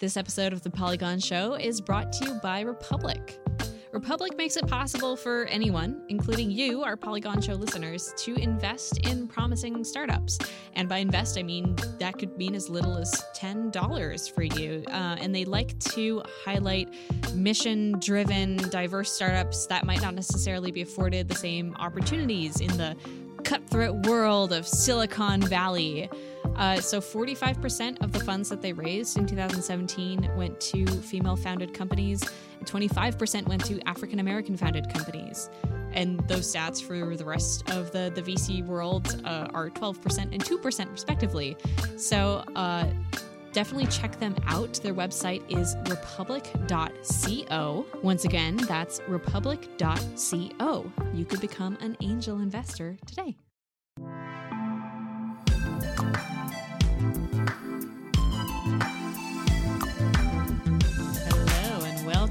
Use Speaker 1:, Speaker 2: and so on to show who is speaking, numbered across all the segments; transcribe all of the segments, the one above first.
Speaker 1: This episode of The Polygon Show is brought to you by Republic. Republic makes it possible for anyone, including you, our Polygon Show listeners, to invest in promising startups. And by invest, I mean that could mean as little as $10 for you. Uh, and they like to highlight mission driven, diverse startups that might not necessarily be afforded the same opportunities in the cutthroat world of Silicon Valley. Uh, so 45% of the funds that they raised in 2017 went to female founded companies, and 25% went to African American founded companies. And those stats for the rest of the, the VC world uh, are 12% and 2% respectively. So uh, definitely check them out. Their website is republic.co. Once again, that's republic.co. You could become an angel investor today.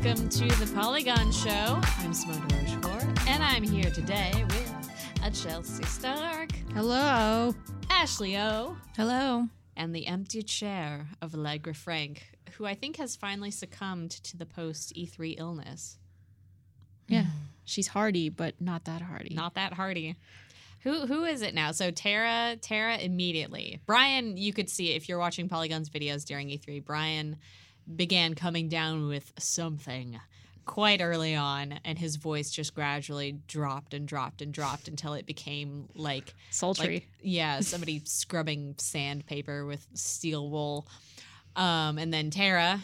Speaker 1: Welcome to the Polygon Show. I'm Simone Rochefort, and I'm here today with a Chelsea Stark,
Speaker 2: Hello.
Speaker 1: Ashley O,
Speaker 2: Hello.
Speaker 1: and the empty chair of Allegra Frank, who I think has finally succumbed to the post E3 illness.
Speaker 2: Yeah. She's hardy, but not that hardy.
Speaker 1: Not that hardy. Who who is it now? So Tara, Tara immediately. Brian, you could see if you're watching Polygon's videos during E3, Brian began coming down with something quite early on and his voice just gradually dropped and dropped and dropped until it became like
Speaker 2: sultry.
Speaker 1: like yeah, somebody scrubbing sandpaper with steel wool. Um and then Tara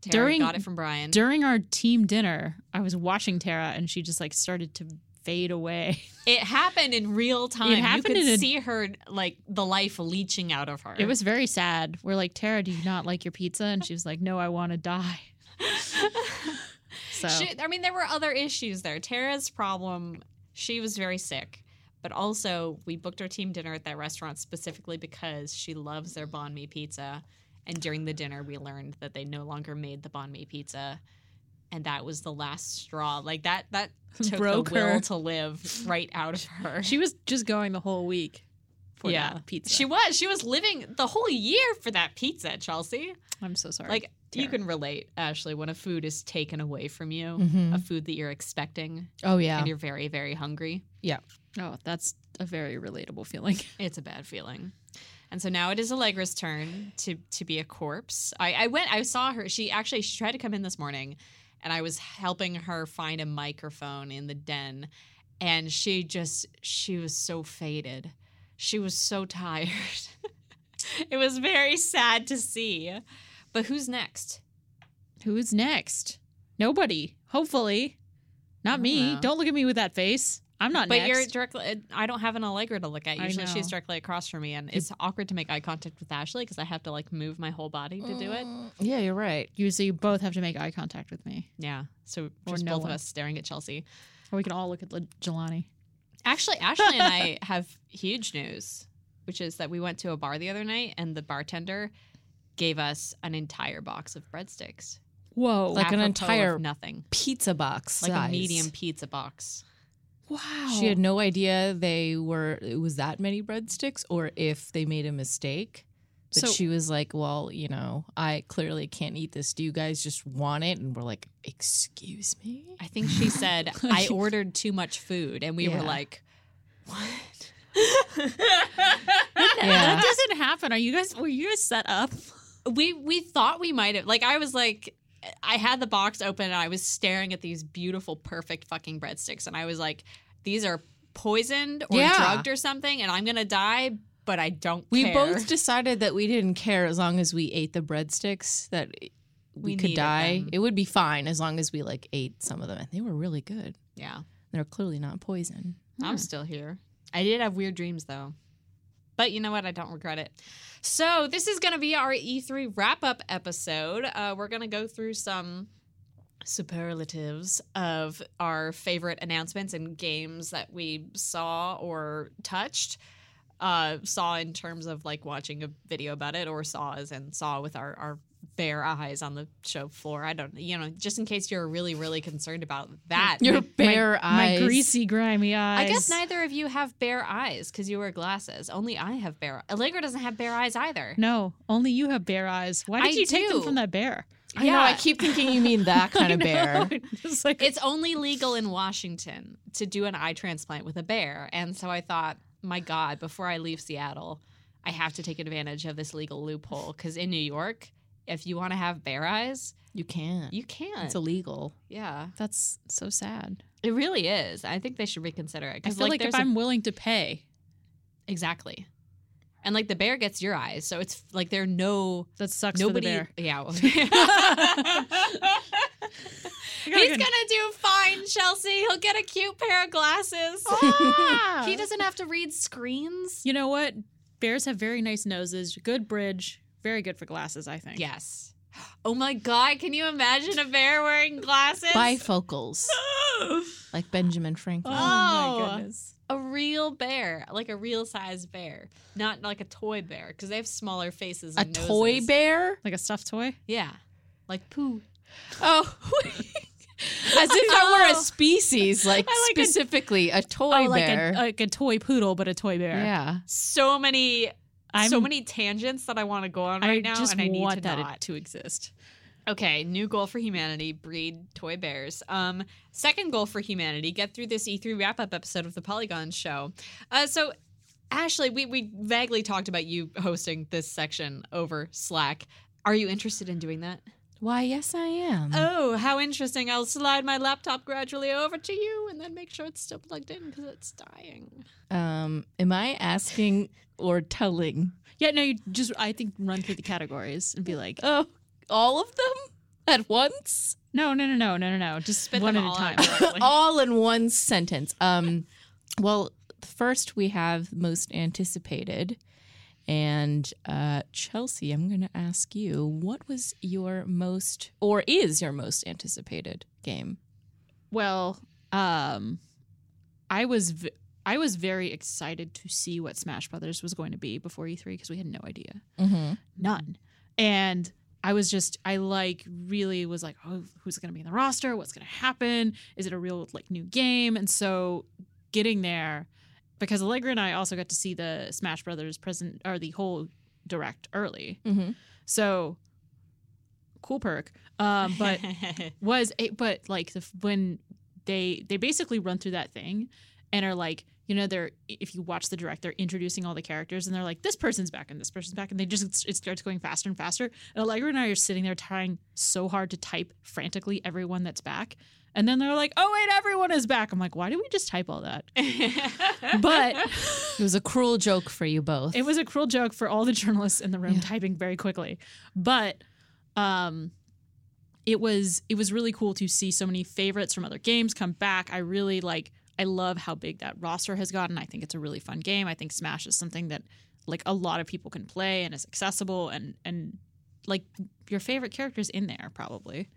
Speaker 1: Tara
Speaker 2: During-
Speaker 1: got it from Brian.
Speaker 2: During our team dinner, I was watching Tara and she just like started to fade away.
Speaker 1: It happened in real time.
Speaker 2: happened
Speaker 1: you could
Speaker 2: in a-
Speaker 1: see her like the life leeching out of her.
Speaker 2: It was very sad. We're like, Tara, do you not like your pizza? And she was like, No, I want to die. so
Speaker 1: She, I mean, there were other issues there. Tara's problem, she was very sick, but also we booked our team dinner at that restaurant specifically because she loves their banh mi pizza. And during the dinner, we learned that they no longer made the banh mi pizza, and that was the last straw. Like that, that took
Speaker 2: Broke
Speaker 1: the will
Speaker 2: her.
Speaker 1: to live right out of her.
Speaker 2: she was just going the whole week for
Speaker 1: yeah,
Speaker 2: that pizza.
Speaker 1: She was. She was living the whole year for that pizza, Chelsea.
Speaker 2: I'm so sorry.
Speaker 1: Like you can relate, Ashley, when a food is taken away from you,
Speaker 3: Mhm.
Speaker 1: a food that you're expecting,
Speaker 3: Oh yeah.
Speaker 1: and you're very, very hungry. Yeah.
Speaker 2: Oh, that's a very relatable feeling.
Speaker 1: It's a bad feeling. And so now it is Allegra's turn to to be a corpse. I, I went, I saw her. She actually she tried to come in this morning, and I was helping her find a microphone in the den, and she just she was so faded. She was so tired. it was very sad to see. But who's next?
Speaker 2: Who's next? Nobody. Hopefully. Not me.
Speaker 1: know.
Speaker 2: Don't look at me with that face. I'm not
Speaker 1: But
Speaker 2: next.
Speaker 1: you're directly. I don't have an Allegra to look at. Usually, she's directly across from me, and it's awkward to make eye contact with Ashley because I have to like move my whole body to do it.
Speaker 3: Mm, Yeah, you're right.
Speaker 2: Usually you both have to make eye contact with me.
Speaker 1: Yeah, so
Speaker 2: Or
Speaker 1: just
Speaker 2: no
Speaker 1: both
Speaker 2: one.
Speaker 1: of us staring at Chelsea.
Speaker 2: Or we can all look at L- Jelani.
Speaker 1: Actually, Ashley and I have huge news, which is that we went to a bar the other night, and the bartender gave us an entire box of breadsticks,
Speaker 2: Whoa.
Speaker 3: Like an entire
Speaker 1: nothing,
Speaker 3: Pizza box,
Speaker 1: like a medium pizza box.
Speaker 2: Wow.
Speaker 3: She had no idea they were it was that many breadsticks, or if they made a mistake. But
Speaker 2: So-
Speaker 3: she was like, "Well, you know, I clearly can't eat this. Do you guys just want it?" And we're like, "Excuse me."
Speaker 1: I think she said I ordered too much food, and we were like, "What?"
Speaker 3: Yeah.
Speaker 2: That doesn't happen. Are you guys were you guys set up?
Speaker 1: we we thought we might have like I was like I had the box open and I was staring at these beautiful perfect fucking breadsticks and I was like these are poisoned or
Speaker 3: Yeah.
Speaker 1: drugged or something and I'm going to die but I don't
Speaker 3: We
Speaker 1: care.
Speaker 3: both decided that we didn't care as long as we ate the breadsticks that we,
Speaker 1: We
Speaker 3: could die.
Speaker 1: them.
Speaker 3: It would be fine as long as we like ate some of them. And they were really good.
Speaker 1: yeah.
Speaker 3: They're clearly not poison.
Speaker 1: I'm still here. I did have weird dreams though. But you know what? I don't regret it. So, this is going to be our E3 wrap up episode. Uh, we're going to go through some superlatives of our favorite announcements and games that we saw or touched. Uh, saw in terms of like watching a video about it, or saw as in saw with our, our bear eyes on the show floor. I don't, you know, just in case you're really, really concerned about that.
Speaker 3: Your bare
Speaker 2: my,
Speaker 3: eyes.
Speaker 2: My greasy, grimy eyes.
Speaker 1: I guess neither of you have bare eyes because you wear glasses. Only I have bare. Eyes Allegra doesn't have bare eyes either.
Speaker 2: No, only you have bear eyes. Why did
Speaker 1: I
Speaker 2: you take them from that bear?
Speaker 3: I know. I keep thinking you mean that kind of bear.
Speaker 2: Just like
Speaker 1: It's only legal in Washington to do an eye transplant with a bear, and so I thought, my God, before I leave Seattle, I have to take advantage of this legal loophole because in New York, if you want to have bear eyes,
Speaker 3: You can't.
Speaker 1: you can.
Speaker 3: It's illegal.
Speaker 1: yeah,
Speaker 2: that's so sad.
Speaker 1: it really is. I think they should reconsider it
Speaker 2: I feel like, if
Speaker 1: there's a-
Speaker 2: I'm willing to pay,
Speaker 1: exactly, and like the bear gets your eyes, so it's like there are no
Speaker 2: that sucks
Speaker 1: nobody.
Speaker 2: for the bear.
Speaker 1: Yeah.
Speaker 2: gotta
Speaker 1: He's gonna do fine, Chelsea. He'll get a cute pair of glasses.
Speaker 2: Ah!
Speaker 1: he doesn't have to read screens.
Speaker 2: You know what? Bears have very nice noses, good bridge, very good for glasses. I think.
Speaker 1: Yes. Oh my god, can you imagine a bear wearing glasses?
Speaker 3: Bifocals, like Benjamin Franklin.
Speaker 2: Oh,
Speaker 1: Oh.
Speaker 2: my goodness.
Speaker 1: A real bear, like a real size bear, not like a toy bear, because they have smaller faces.
Speaker 3: a toy
Speaker 1: noses.
Speaker 3: bear?
Speaker 2: Like a stuffed toy.
Speaker 1: Yeah, like poo.
Speaker 3: Oh. As if that were a
Speaker 1: Oh.
Speaker 3: species, like,
Speaker 2: I like
Speaker 3: specifically a, toy
Speaker 2: oh, like
Speaker 3: bear.
Speaker 2: a, like a toy poodle, but a toy bear.
Speaker 3: yeah.
Speaker 1: So many,
Speaker 2: I'm,
Speaker 1: so many tangents that I want to go on
Speaker 2: I
Speaker 1: right now,
Speaker 2: just
Speaker 1: and I need
Speaker 2: want
Speaker 1: to
Speaker 2: that
Speaker 1: not.
Speaker 2: to exist.
Speaker 1: Okay, new goal for humanity: breed toy bears. Um, second goal for humanity: get through this E3 wrap up episode of the Polygon Show. Uh, so, Ashley, we we vaguely talked about you hosting this section over Slack. Are you interested in doing that?
Speaker 3: Why, yes, I am.
Speaker 1: Oh, how interesting! I'll slide my laptop gradually over to you, and then make sure it's still plugged in because it's dying.
Speaker 3: Um, am I asking or telling?
Speaker 2: Yeah, no, you just I think run through the categories and be like,
Speaker 3: Oh, all of them at once?
Speaker 2: no, no, no, no, no, no, no, just
Speaker 1: Spit
Speaker 2: one
Speaker 1: them
Speaker 2: at a time.
Speaker 3: all in one sentence. Um, well, first we have most anticipated. And uh, Chelsea, I'm going to ask you, what was your most, or is your most anticipated game?
Speaker 2: Well, um, I was v- I was very excited to see what Smash Brothers was going to be before E3 because we had no idea,
Speaker 3: Mm-hmm.
Speaker 2: none, and I was just I like really was like, oh, who's going to be in the roster? What's going to happen? Is it a real like new game? And so getting there because Allegra and I also got to see the Smash Brothers present or the whole direct early,
Speaker 3: Mm-hmm.
Speaker 2: so cool perk. Um, but was a, but like the when they they basically run through that thing and are like you know they're if you watch the direct they're introducing all the characters and they're like this person's back and this person's back and they just it starts going faster and faster. And Allegra and I are sitting there trying so hard to type frantically everyone that's back. And then they're like oh wait everyone is back. I'm like why did we just type all that? But
Speaker 3: It was a cruel joke for you both.
Speaker 2: it was a cruel joke for all the journalists in the room
Speaker 3: Yeah.
Speaker 2: typing very quickly. But um it was it was really cool to see so many favorites from other games come back. I really like i love how big that roster has gotten. I think it's a really fun game. I think smash is something that like a lot of people can play and is accessible and and like your favorite characters in there probably.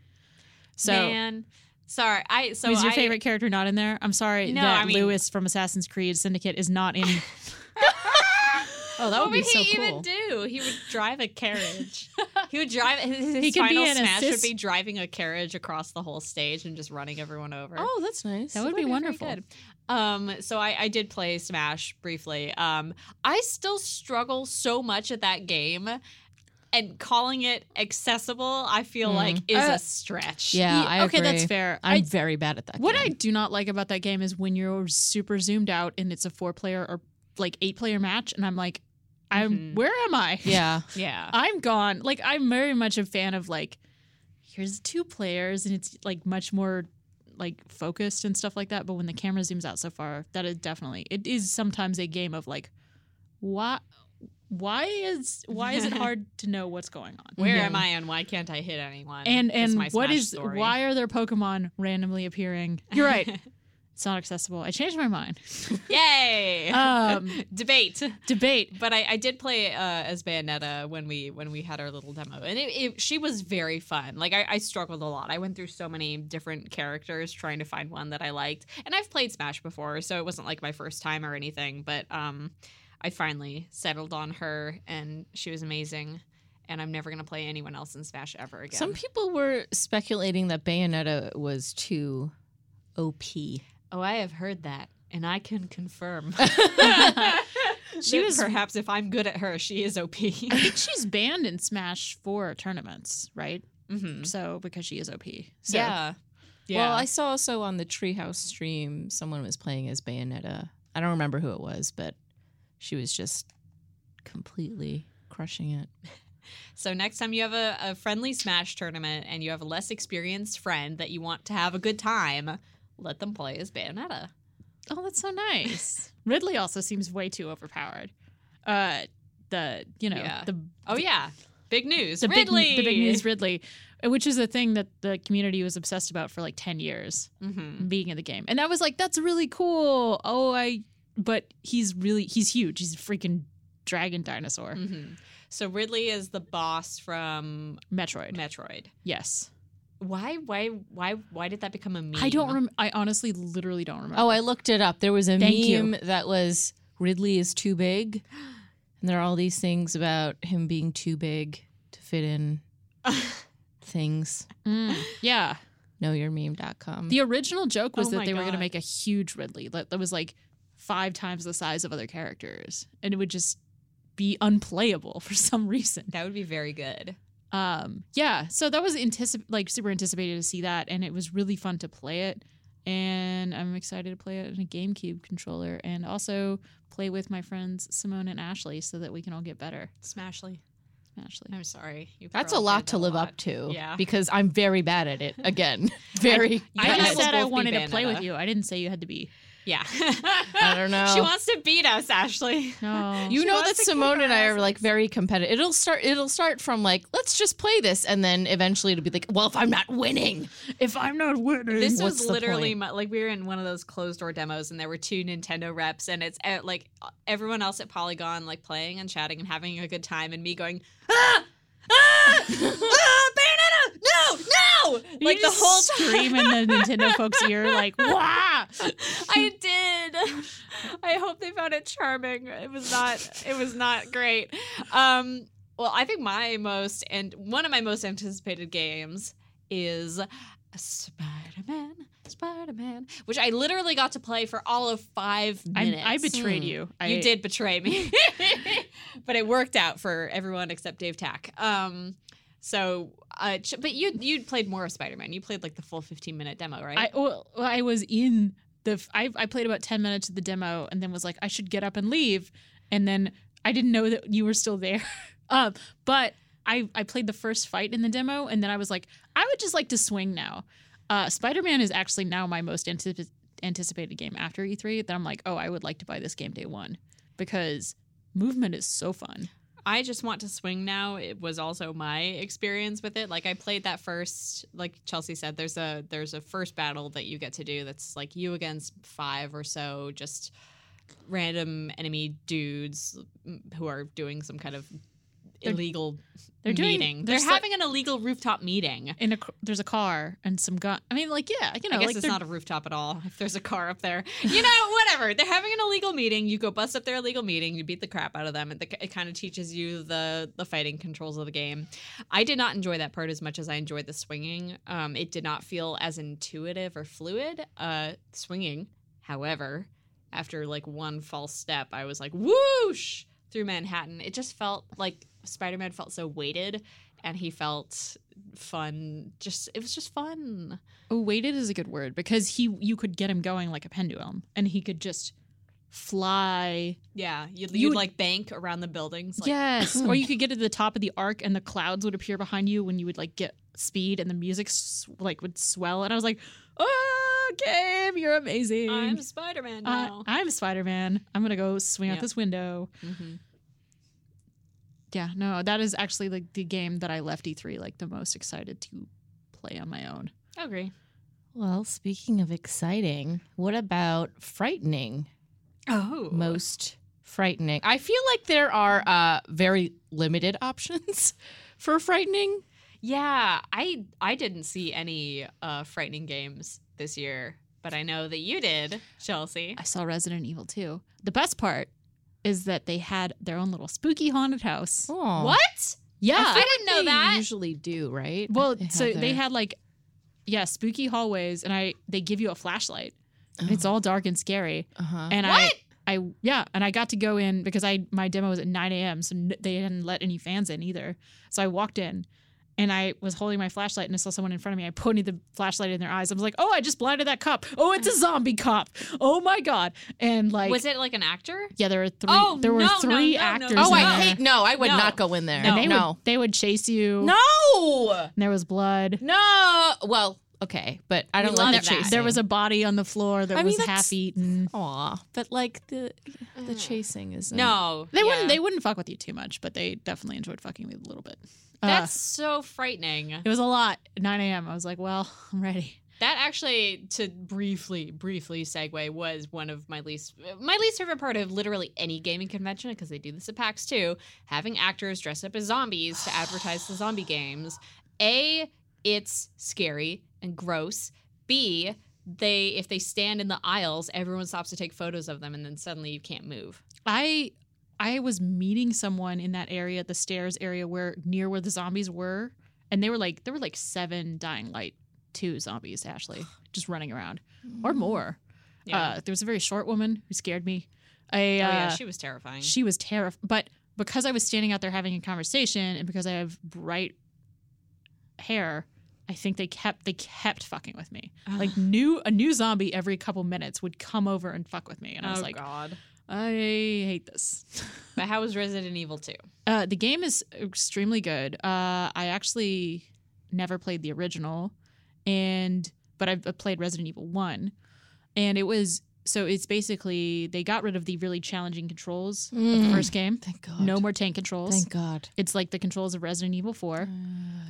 Speaker 2: So
Speaker 1: Man, sorry. I so
Speaker 2: who's your
Speaker 1: I-
Speaker 2: favorite character not in there? I'm sorry
Speaker 1: No,
Speaker 2: that
Speaker 1: I mean-
Speaker 2: lewis from assassin's creed syndicate is not in oh that
Speaker 1: what
Speaker 2: would be
Speaker 1: would he even do? He would drive a carriage. he would drive. His, his
Speaker 2: He could be
Speaker 1: final smash
Speaker 2: assist-
Speaker 1: would be driving a carriage across the whole stage and just running everyone over.
Speaker 3: oh, that's nice.
Speaker 2: That would be
Speaker 1: very
Speaker 2: wonderful.
Speaker 1: Um, so I, I did play Smash briefly. Um, I still struggle so much at that game, and calling it accessible, I feel
Speaker 3: Mm.
Speaker 1: like is
Speaker 2: Uh,
Speaker 1: a stretch.
Speaker 3: Yeah,
Speaker 2: okay, that's fair.
Speaker 3: I'm
Speaker 2: I,
Speaker 3: very bad at that.
Speaker 2: what I do not like about that game is when you're super zoomed out and it's a four player or like eight player match, and I'm like, I'm
Speaker 1: Mhm.
Speaker 2: where am I?
Speaker 3: yeah,
Speaker 1: yeah.
Speaker 2: I'm gone. Like I'm very much a fan of like, here's two players, and it's like much more like focused and stuff like that. But when the camera zooms out so far, that is definitely it is sometimes a game of like, why, why is why is it hard to know what's going on?
Speaker 1: Where
Speaker 3: Yeah.
Speaker 1: am I and why can't I hit anyone?
Speaker 2: and
Speaker 1: is
Speaker 2: and
Speaker 1: my
Speaker 2: what is
Speaker 1: story.
Speaker 2: why are there Pokemon randomly appearing? You're right. It's not accessible. I changed my mind.
Speaker 1: Yay!
Speaker 2: Um,
Speaker 1: Debate.
Speaker 2: Debate.
Speaker 1: But I, I did play uh, as Bayonetta when we when we had our little demo, and it, it, she was very fun. Like I, I struggled a lot. I went through so many different characters trying to find one that I liked. And I've played Smash before, so it wasn't like my first time or anything. But um, I finally settled on her, and she was amazing. and I'm never gonna play anyone else in Smash ever again.
Speaker 3: Some people were speculating that Bayonetta was too OP.
Speaker 1: oh, I have heard that, and I can confirm.
Speaker 2: She was-
Speaker 1: perhaps if I'm good at her, she is OP.
Speaker 2: I think she's banned in Smash for tournaments, right?
Speaker 1: hmm
Speaker 2: So because she is OP. So,
Speaker 1: Yeah. Yeah.
Speaker 3: Well, I saw also on the Treehouse stream someone was playing as Bayonetta. I don't remember who it was, but she was just completely crushing it.
Speaker 1: So next time you have a, a friendly Smash tournament and you have a less experienced friend that you want to have a good time, let them play as Bayonetta.
Speaker 2: Oh, that's so nice. Ridley also seems way too overpowered. Uh, the you know
Speaker 1: Yeah.
Speaker 2: the
Speaker 1: Oh yeah, big news.
Speaker 2: the
Speaker 1: Ridley.
Speaker 2: big the big news Ridley, uh, which is a thing that the community was obsessed about for like ten years
Speaker 1: hmm
Speaker 2: being in the game, and I was like, that's really cool. Oh, I but he's really he's huge. He's a freaking dragon dinosaur.
Speaker 1: hmm So Ridley is the boss from
Speaker 2: Metroid.
Speaker 1: Metroid.
Speaker 2: yes.
Speaker 1: Why? Why? Why? Why did that become a meme?
Speaker 2: I don't. Rem- I honestly, literally don't remember.
Speaker 3: Oh, I looked it up. There was a
Speaker 2: Thank you.
Speaker 3: meme that was Ridley is too big. And there are all these things about him being too big to fit in things.
Speaker 2: Mm, yeah.
Speaker 3: Knowyourmeme.com.
Speaker 2: The original joke was
Speaker 1: Oh
Speaker 2: that
Speaker 1: my
Speaker 2: they were going to make a huge Ridley that, that was like five times the size of other characters, and it would just be unplayable for some reason.
Speaker 1: That would be very good.
Speaker 2: Um, yeah, so that was anticip- like super anticipated to see that, and it was really fun to play it. And I'm excited to play it in a GameCube controller, and also play with my friends Simone and Ashley, so that we can all get better.
Speaker 1: Smashly.
Speaker 2: Ashley,
Speaker 1: I'm sorry. You
Speaker 3: That's a lot to
Speaker 1: a
Speaker 3: live
Speaker 1: lot.
Speaker 3: up to.
Speaker 1: Yeah.
Speaker 3: Because I'm very bad at it. Again, very.
Speaker 1: I
Speaker 2: I just said I wanted to play with you. I didn't say you had to be.
Speaker 1: Yeah.
Speaker 3: I don't know.
Speaker 1: She wants to beat us, Ashley.
Speaker 2: No,
Speaker 3: you
Speaker 1: She
Speaker 3: know that Simone and I are like very competitive. It'll start. It'll start from like let's just play this, and then eventually it'll be like, well, if I'm not winning,
Speaker 2: if I'm not winning,
Speaker 1: This
Speaker 3: What's
Speaker 1: was
Speaker 3: the
Speaker 1: literally
Speaker 3: point?
Speaker 1: my, like we were in one of those closed door demos, and there were two Nintendo reps, and it's uh, like everyone else at Polygon like playing and chatting and having a good time, and me going ah ah ah Bayonetta no no
Speaker 2: You
Speaker 1: like the
Speaker 2: just
Speaker 1: whole
Speaker 2: scream in the Nintendo folks' ear, like "Wah!"
Speaker 1: I did. I hope they found it charming. It was not. It was not great. Um, well, I think my most and one of my most anticipated games is Spider-Man. Spider-Man, which I literally got to play for all of five
Speaker 2: I,
Speaker 1: minutes.
Speaker 2: I betrayed
Speaker 3: Hmm.
Speaker 2: you. I,
Speaker 1: You did betray me, but it worked out for everyone except Dave Tach. Um, so, uh, but you you played more of Spider-Man. You played like the full fifteen minute demo, right?
Speaker 2: I well, I was in the. I I played about ten minutes of the demo, and then was like, I should get up and leave, and then I didn't know that you were still there. um, but I I played the first fight in the demo, and then I was like, I would just like to swing now. Uh, Spider Man is actually now my most antici- anticipated game after E3. That I'm like, oh, I would like to buy this game day one because movement is so fun.
Speaker 1: I just want to swing now. It was also my experience with it. Like I played that first, like Chelsea said, there's a there's a first battle that you get to do that's like you against five or so just random enemy dudes who are doing some kind of illegal
Speaker 2: they're doing-
Speaker 1: meeting.
Speaker 2: they're
Speaker 1: They're, having an illegal rooftop meeting.
Speaker 2: In a there's a car and some gun. I mean, like yeah, you know,
Speaker 1: I guess
Speaker 2: like
Speaker 1: it's not a rooftop at all. If there's a car up there, you know, whatever. They're having an illegal meeting. You go bust up their illegal meeting. You beat the crap out of them, and the, it kind of teaches you the the fighting controls of the game. I did not enjoy that part as much as I enjoyed the swinging. Um, it did not feel as intuitive or fluid. Uh, swinging, however, after like one false step, I was like whoosh through Manhattan. It just felt like Spider Man felt so weighted. And he felt fun. Just it was just fun.
Speaker 2: Oh, weighted is a good word because he you could get him going like a pendulum, and he could just fly.
Speaker 1: Yeah, you'd,
Speaker 2: You
Speaker 1: you'd like bank around the buildings. Like,
Speaker 2: yes, or you could get to the top of the arc, and the clouds would appear behind you when you would like get speed, and the music s- like would swell. And I was like, "Oh, game, you're amazing!
Speaker 1: I'm Spider Man now.
Speaker 2: I'm Spider Man. I'm gonna go swing out this window."
Speaker 1: Mhm.
Speaker 2: Yeah, no, that is actually like the game that I left E3 like the most excited to play on my own.
Speaker 1: I agree.
Speaker 3: Well, speaking of exciting, what about frightening?
Speaker 1: Oh,
Speaker 3: Most frightening. I feel like there are uh, very limited options for frightening.
Speaker 1: yeah. I I didn't see any uh, frightening games this year, but I know that you did, Chelsea.
Speaker 2: I saw Resident Evil 2. The best part is that they had their own little spooky haunted house.
Speaker 3: Oh,
Speaker 1: What?
Speaker 2: Yeah.
Speaker 3: I,
Speaker 1: I didn't know
Speaker 3: they
Speaker 1: that.
Speaker 3: Usually do right.
Speaker 2: well,
Speaker 3: They
Speaker 2: so
Speaker 3: have
Speaker 2: they had like, yeah, spooky hallways, and I they give you a flashlight.
Speaker 3: Oh.
Speaker 2: it's all dark and scary.
Speaker 3: Uh-huh.
Speaker 2: And
Speaker 1: What?
Speaker 2: I, I, yeah, and I got to go in because I my demo was at 9 a.m. So n- they didn't let any fans in either. So I walked in, and I was holding my flashlight, and I saw someone in front of me. I pointed the flashlight in their eyes. I was like, "Oh, I just blinded that cop. Oh, it's a uh-huh. zombie cop. Oh my god!" And like,
Speaker 1: was it like an actor?
Speaker 2: yeah, there were three.
Speaker 1: Oh,
Speaker 2: there were
Speaker 1: no, no,
Speaker 2: three
Speaker 1: no, no,
Speaker 2: actors.
Speaker 1: no.
Speaker 3: oh, I
Speaker 2: there.
Speaker 3: hate. No, I would
Speaker 1: No.
Speaker 3: not go in there.
Speaker 2: And they
Speaker 3: no.
Speaker 2: would they would chase you.
Speaker 3: no.
Speaker 2: And there was blood.
Speaker 3: No. Well, okay, but I don't
Speaker 1: love
Speaker 3: like the
Speaker 1: that.
Speaker 2: There was a body on the floor that
Speaker 3: I mean,
Speaker 2: was
Speaker 3: that's-
Speaker 2: half eaten.
Speaker 3: Aw, but like the the chasing is
Speaker 1: No,
Speaker 2: They
Speaker 1: yeah.
Speaker 2: wouldn't. They wouldn't fuck with you too much, but they definitely enjoyed fucking me a little bit. Uh,
Speaker 1: That's so frightening.
Speaker 2: it was a lot. 9 a.m. I was like, well, I'm ready.
Speaker 1: That actually, to briefly, briefly segue, was one of my least, my least favorite part of literally any gaming convention because they do this at PAX too. Having actors dress up as zombies to advertise the zombie games. A, it's scary and gross. B, they if they stand in the aisles, everyone stops to take photos of them, and then suddenly you can't move.
Speaker 2: I I was meeting someone in that area, the stairs area where near where the zombies were, and they were like there were like seven dying light two zombies, Ashley, just running around. Or more. Uh, there was a very short woman who scared me. I,
Speaker 1: oh
Speaker 2: uh,
Speaker 1: yeah, she was terrifying.
Speaker 2: she was terrified. But because I was standing out there having a conversation, and because I have bright hair, I think they kept they kept fucking with me. Like new a new zombie every couple minutes would come over and fuck with me, and I was
Speaker 1: oh
Speaker 2: like,
Speaker 1: god.
Speaker 2: I hate this.
Speaker 1: But how was Resident Evil 2?
Speaker 2: Uh, the game is extremely good. Uh, I actually never played the original, and but I've I've played Resident Evil One, and it was so it's basically they got rid of the really challenging controls of the
Speaker 3: Mm.
Speaker 2: first game.
Speaker 3: Thank God.
Speaker 2: No more tank controls.
Speaker 3: Thank God.
Speaker 2: It's like the controls of Resident Evil 4.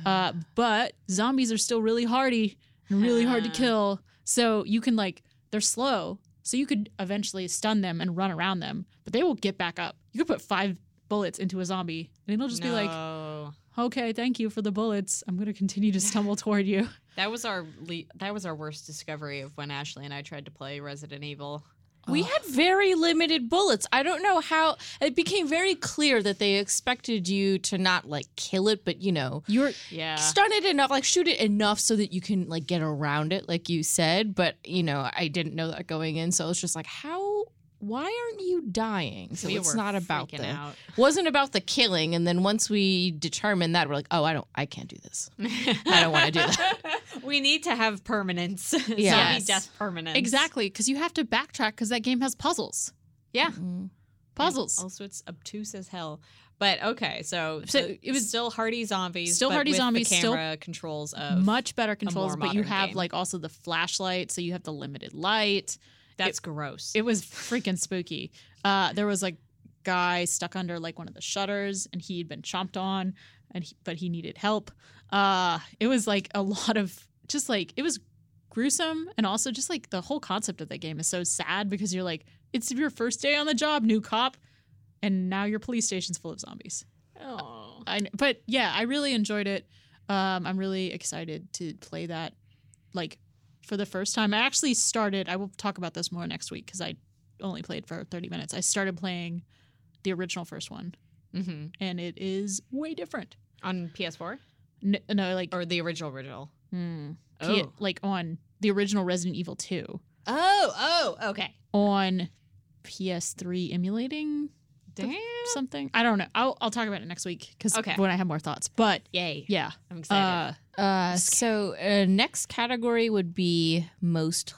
Speaker 2: Uh, but zombies are still really hardy and really hard to kill. So you can like they're slow. So you could eventually stun them and run around them, but they will get back up. You could put five bullets into a zombie and it'll just be like,
Speaker 1: No.
Speaker 2: "Okay, thank you for the bullets. I'm going to continue to stumble toward you."
Speaker 1: That was our le- that was our worst discovery of when Ashley and I tried to play Resident Evil.
Speaker 3: We had very limited bullets. I don't know how it became very clear that they expected you to not like kill it, but you know,
Speaker 2: You're
Speaker 1: Yeah.
Speaker 3: stun it enough, like shoot it enough so that you can like get around it, like you said. But you know, I didn't know that going in, so I was just like, how? Why aren't you dying? So
Speaker 1: we
Speaker 3: it's
Speaker 1: were
Speaker 3: not about
Speaker 1: freaking
Speaker 3: the
Speaker 1: out.
Speaker 3: wasn't about the killing. And then once we determined that, we're like, oh, I don't, I can't do this. I don't wanna do that.
Speaker 1: we need to have permanence.
Speaker 3: Yes.
Speaker 1: Zombie death permanence.
Speaker 2: exactly because you have to backtrack because that game has puzzles.
Speaker 1: Yeah. Mm-hmm.
Speaker 2: Puzzles.
Speaker 1: Also, it's obtuse as hell. But okay, so,
Speaker 2: So
Speaker 1: so
Speaker 2: it was-
Speaker 1: still hardy zombies.
Speaker 2: Still
Speaker 1: but
Speaker 2: hardy
Speaker 1: with
Speaker 2: zombies,
Speaker 1: The
Speaker 2: still
Speaker 1: camera controls of
Speaker 2: Much better controls,
Speaker 1: more
Speaker 2: but you have
Speaker 1: game.
Speaker 2: like also the flashlight, so you have the limited light.
Speaker 1: That's gross.
Speaker 2: It was freaking spooky. Uh, there was a guy stuck under like one of the shutters, and he'd been chomped on, and he, but he needed help. Uh, it was like a lot of just like it was gruesome, and also just like the whole concept of the game is so sad because you're like it's your first day on the job, new cop, and now your police station's full of zombies.
Speaker 1: oh.
Speaker 2: I, but yeah, I really enjoyed it. Um, I'm really excited to play that, like, for the first time. I actually started. I will talk about this more next week because I only played for 30 minutes. I started playing the original first one,
Speaker 1: hmm
Speaker 2: and it is way different.
Speaker 1: On PS4
Speaker 2: N- no, like,
Speaker 1: or the original original.
Speaker 2: hmm,
Speaker 1: Oh.
Speaker 2: P- like on the original Resident Evil 2
Speaker 1: Oh, oh, okay.
Speaker 2: on PS3 emulating
Speaker 1: Damn.
Speaker 2: something. I don't know. I'll I'll talk about it next week because
Speaker 1: Okay.
Speaker 2: when I have more thoughts. But
Speaker 1: Yay.
Speaker 2: yeah,
Speaker 1: I'm excited.
Speaker 2: uh,
Speaker 3: Uh, so uh, next category would be most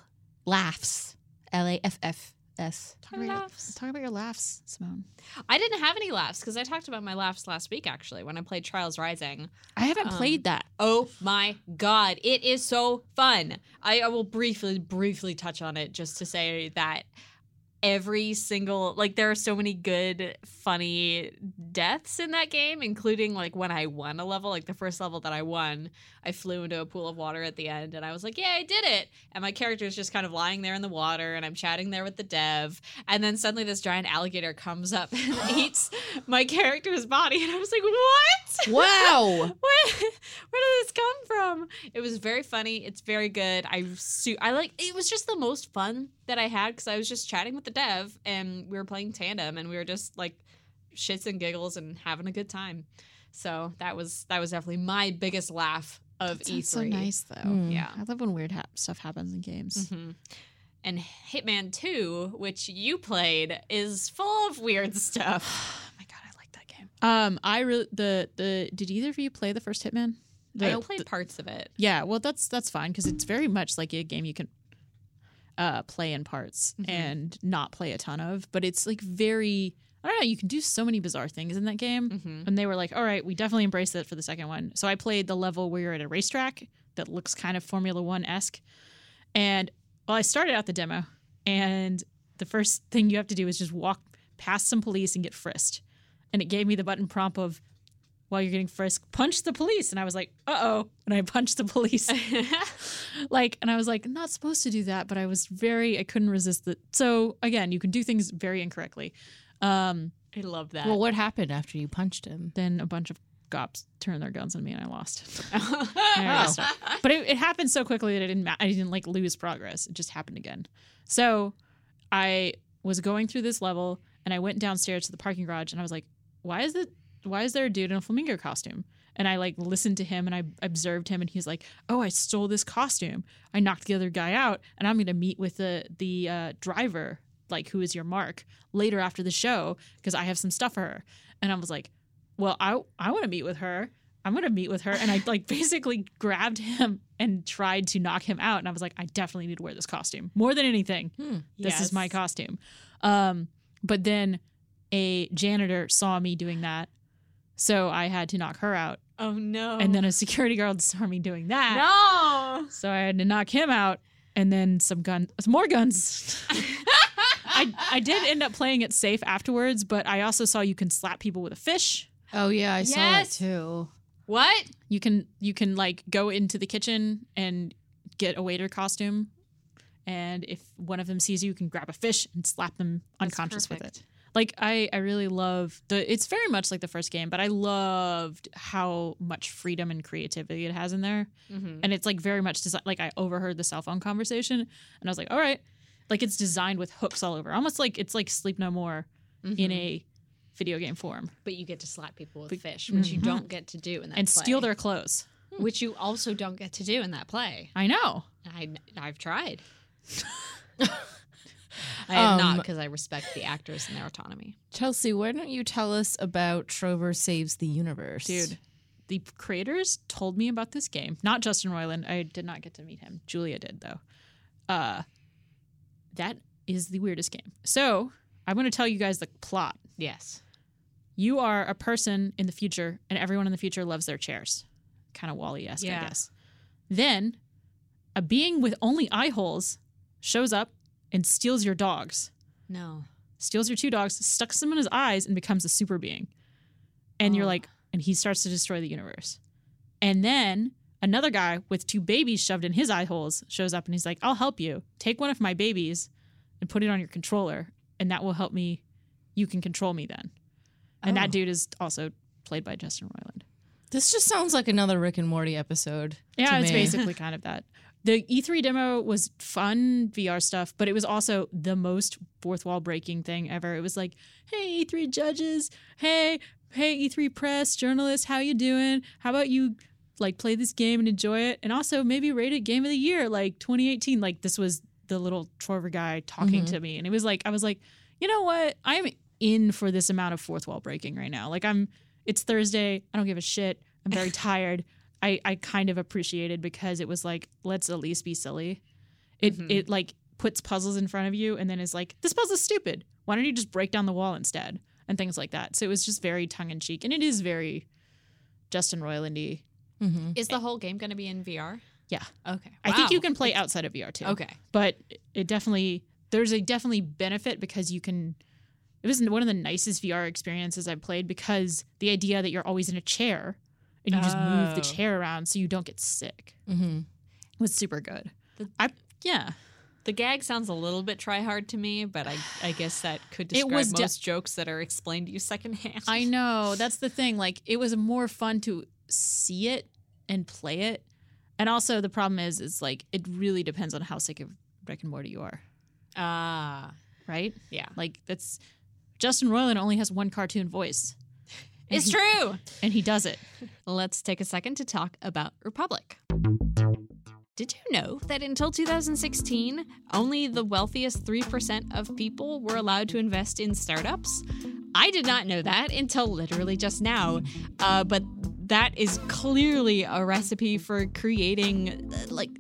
Speaker 3: laughs. L A F F S.
Speaker 2: talk about, your,
Speaker 1: Laughs.
Speaker 2: talk about your laughs, Simone.
Speaker 1: I didn't have any laughs because I talked about my laughs last week actually when I played Trials Rising.
Speaker 2: I haven't
Speaker 1: Um,
Speaker 2: played that.
Speaker 1: Oh my god, it is so fun. I, I will briefly, briefly touch on it just to say that every single like there are so many good funny deaths in that game including like when i won a level like the first level that i won i flew into a pool of water at the end and i was like yeah i did it and my character is just kind of lying there in the water and i'm chatting there with the dev and then suddenly this giant alligator comes up and eats my character's body and i was like what
Speaker 3: Wow.
Speaker 1: where, where did this come from? It was very funny. It's very good. I su- I like it was just the most fun that I had because I was just chatting with the dev and we were playing tandem and we were just like shits and giggles and having a good time. So that was that was definitely my biggest laugh of
Speaker 2: That's
Speaker 1: E3.
Speaker 2: so nice though.
Speaker 3: Mm.
Speaker 1: Yeah.
Speaker 2: I love when weird hap- stuff happens in games.
Speaker 1: Mhm. And Hitman 2, which you played, is full of weird stuff.
Speaker 2: Oh my god, I like that game. Um, I really the the did either of you play the first Hitman? The-
Speaker 1: I played parts of it.
Speaker 2: Yeah, well, that's that's fine because it's very much like a game you can uh, play in parts
Speaker 1: Mhm.
Speaker 2: and not play a ton of. But it's like very, I don't know. You can do so many bizarre things in that game.
Speaker 1: Mm-hmm.
Speaker 2: And they were like, "All right, we definitely embrace it for the second one." So I played the level where you're at a racetrack that looks kind of Formula One esque. And well, I started out the demo, and the first thing you have to do is just walk past some police and get frisked. And it gave me the button prompt of, while you're getting frisked, punch the police. And I was like, uh oh. And I punched the police. like, and I was like, not supposed to do that, but I was very, I couldn't resist it. So again, you can do things very incorrectly. Um,
Speaker 1: I love that.
Speaker 3: Well, what happened after you punched him?
Speaker 2: then a bunch of cops turned their guns on me and I lost.
Speaker 1: oh.
Speaker 2: Yeah, I stopped. but it, it happened so quickly that it didn't, I didn't like lose progress. It just happened again. So I was going through this level and I went downstairs to the parking garage and I was like, "Why is it? Why is there a dude in a flamingo costume?" And I like listened to him and I observed him and he's like, "Oh, I stole this costume. I knocked the other guy out and I'm going to meet with the the uh, driver, like who is your mark, later after the show because I have some stuff for her." And I was like, "Well, I I want to meet with her." I'm gonna meet with her. And I like basically grabbed him and tried to knock him out. And I was like, I definitely need to wear this costume more than anything.
Speaker 3: Hmm.
Speaker 2: This is my costume. Um, but then a janitor saw me doing that. So I had to knock her out.
Speaker 1: Oh no.
Speaker 2: And then a security guard saw me doing that.
Speaker 1: No.
Speaker 2: So I had to knock him out. And then some guns, some more guns. I, I did end up playing it safe afterwards, but I also saw you can slap people with a fish.
Speaker 3: Oh yeah, I saw that too.
Speaker 1: What?
Speaker 2: you can you can like go into the kitchen and get a waiter costume and if one of them sees you you can grab a fish and slap them
Speaker 1: That's
Speaker 2: unconscious with it like i i really love the it's very much like the first game but i loved how much freedom and creativity it has in there
Speaker 1: Mm-hmm.
Speaker 2: and it's like very much desi- like i overheard the cell phone conversation and i was like all right like it's designed with hooks all over almost like it's like sleep no more in a video game form
Speaker 1: But you get to slap people with
Speaker 2: But-
Speaker 1: fish, which you
Speaker 2: Mhm.
Speaker 1: don't get to do in that
Speaker 2: and
Speaker 1: play.
Speaker 2: steal their clothes
Speaker 1: which you also don't get to do in that play.
Speaker 2: i know
Speaker 1: I I've tried. I have not
Speaker 3: Um,
Speaker 1: because I respect the actors and their autonomy.
Speaker 3: Chelsea, why don't you tell us about Trover Saves the Universe?
Speaker 2: Dude, the creators told me about this game. Not Justin Roiland. I did not get to meet him. Julia did though. Uh that is the weirdest game. So, I'm going to tell you guys the plot.
Speaker 1: Yes.
Speaker 2: You are a person in the future and everyone in the future loves their chairs. Kind of WALL-E-esque, I guess. Then, a being with only eye holes shows up and steals your dogs.
Speaker 1: No.
Speaker 2: steals your two dogs, stucks them in his eyes, and becomes a super being. And you're
Speaker 1: Oh.
Speaker 2: like, and he starts to destroy the universe. And then another guy with two babies shoved in his eye holes shows up and he's like, I'll help you. Take one of my babies and put it on your controller, and that will help me. You can control me then. And
Speaker 3: Oh.
Speaker 2: that dude is also played by Justin Roiland.
Speaker 3: This just sounds like another Rick and Morty episode.
Speaker 2: Yeah, it's
Speaker 3: me.
Speaker 2: basically kind of that. The E3 demo was fun VR stuff, but it was also the most fourth wall breaking thing ever. It was like, "Hey E3 judges, hey, hey E3 press, journalists, how you doing? How about you like play this game and enjoy it and also maybe rate it game of the year like 2018." Like this was the little Trover guy talking
Speaker 3: Mhm.
Speaker 2: to me and it was like I was like, "You know what? I'm in for this amount of fourth wall breaking right now. Like I'm it's Thursday. I don't give a shit. I'm very tired. I, I kind of appreciated because it was like, let's at least be silly. It
Speaker 1: Mhm.
Speaker 2: it like puts puzzles in front of you and then is like, this puzzle's stupid. Why don't you just break down the wall instead? And things like that. So it was just very tongue in cheek. And it is very Justin Roilandy.
Speaker 3: Mm-hmm.
Speaker 1: Is the whole game going to be in VR?
Speaker 2: Yeah.
Speaker 1: Okay.
Speaker 2: I think you can play outside of VR too.
Speaker 1: Okay.
Speaker 2: But it definitely there's a definitely benefit because you can it was one of the nicest VR experiences I've played because the idea that you're always in a chair and you just move the
Speaker 1: Oh.
Speaker 2: chair around so you don't get sick
Speaker 3: Mm-hmm.
Speaker 2: was super good.
Speaker 1: The-
Speaker 2: I yeah.
Speaker 1: The gag sounds a little bit try hard to me, but I, I guess that could
Speaker 2: It
Speaker 1: describe
Speaker 2: was de-
Speaker 1: most jokes that are explained to you secondhand.
Speaker 2: I know. That's the thing. Like it was more fun to see it and play it. And also the problem is is like it really depends on how sick of Rick and Morty you are,
Speaker 1: Ah,
Speaker 2: right?
Speaker 1: yeah.
Speaker 2: Like that's Justin Roiland only has one cartoon voice.
Speaker 1: It's true.
Speaker 2: and he does it.
Speaker 1: Let's take a second to talk about Republic. Did you know that until 2016, only the wealthiest 3% of people were allowed to invest in startups? I did not know that until literally just now. Uh, but that is clearly a recipe for creating, uh, like,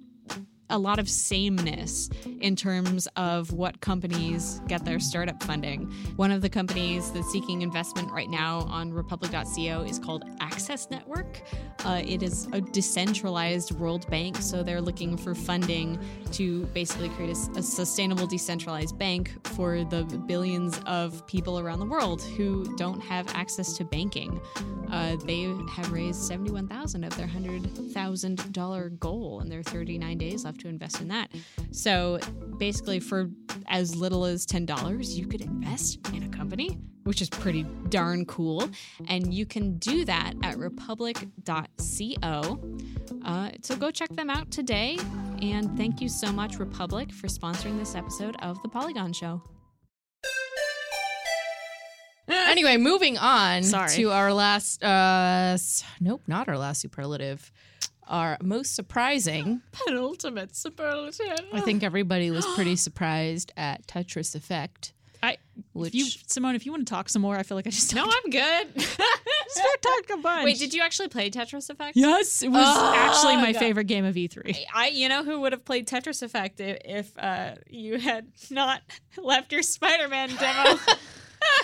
Speaker 1: a lot of sameness in terms of what companies get their startup funding. One of the companies that's seeking investment right now on republic.co is called Access Network. Uh, it is a decentralized world bank, so they're looking for funding to basically create a, a sustainable decentralized bank for the billions of people around the world who don't have access to banking. Uh, they have raised 71,000 of their $100,000 goal in their 39 days left to invest in that. So basically, for as little as $10, you could invest in a company, which is pretty darn cool. And you can do that at republic.co. Uh, so go check them out today. And thank you so much, Republic, for sponsoring this episode of The Polygon Show.
Speaker 3: anyway, moving on
Speaker 2: Sorry.
Speaker 3: to our last. Uh, nope, not our last superlative. Our most surprising.
Speaker 1: Penultimate superlative.
Speaker 3: I think everybody was pretty surprised at Tetris Effect.
Speaker 2: I,
Speaker 3: Which
Speaker 2: if you, Simone, if you want to talk some more, I feel like I just
Speaker 1: No, I'm good.
Speaker 2: just talked a bunch.
Speaker 1: Wait, did you actually play Tetris Effect?
Speaker 2: Yes, it was
Speaker 1: Oh,
Speaker 2: actually my
Speaker 1: God.
Speaker 2: favorite game of E E3.
Speaker 1: I, you know, who would have played Tetris Effect if, if uh, you had not left your Spider-Man demo?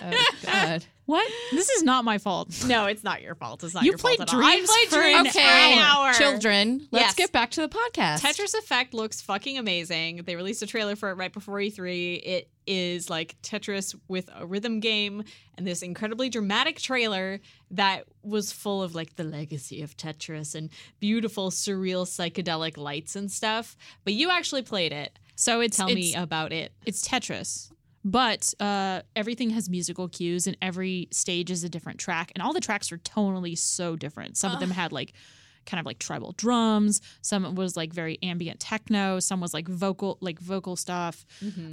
Speaker 3: Oh God.
Speaker 2: What? This is not my fault.
Speaker 1: no, it's not your fault. It's not
Speaker 2: You
Speaker 1: your fault
Speaker 2: played
Speaker 1: at all. I played
Speaker 2: for
Speaker 1: Dreams
Speaker 2: an
Speaker 1: for an hour.
Speaker 3: children, let's
Speaker 1: Yes.
Speaker 3: get back to the podcast.
Speaker 1: Tetris Effect looks fucking amazing. They released a trailer for it right before E3. It is like Tetris with a rhythm game and this incredibly dramatic trailer that was full of like the legacy of Tetris and beautiful surreal psychedelic lights and stuff. But you actually played it.
Speaker 2: So it's
Speaker 1: Tell
Speaker 2: it's,
Speaker 1: me about it.
Speaker 2: it's Tetris, but uh, everything has musical cues, and every stage is a different track, and all the tracks are tonally so different. Some of them had like kind of like tribal drums. Some was like very ambient techno. Some was like vocal like vocal stuff.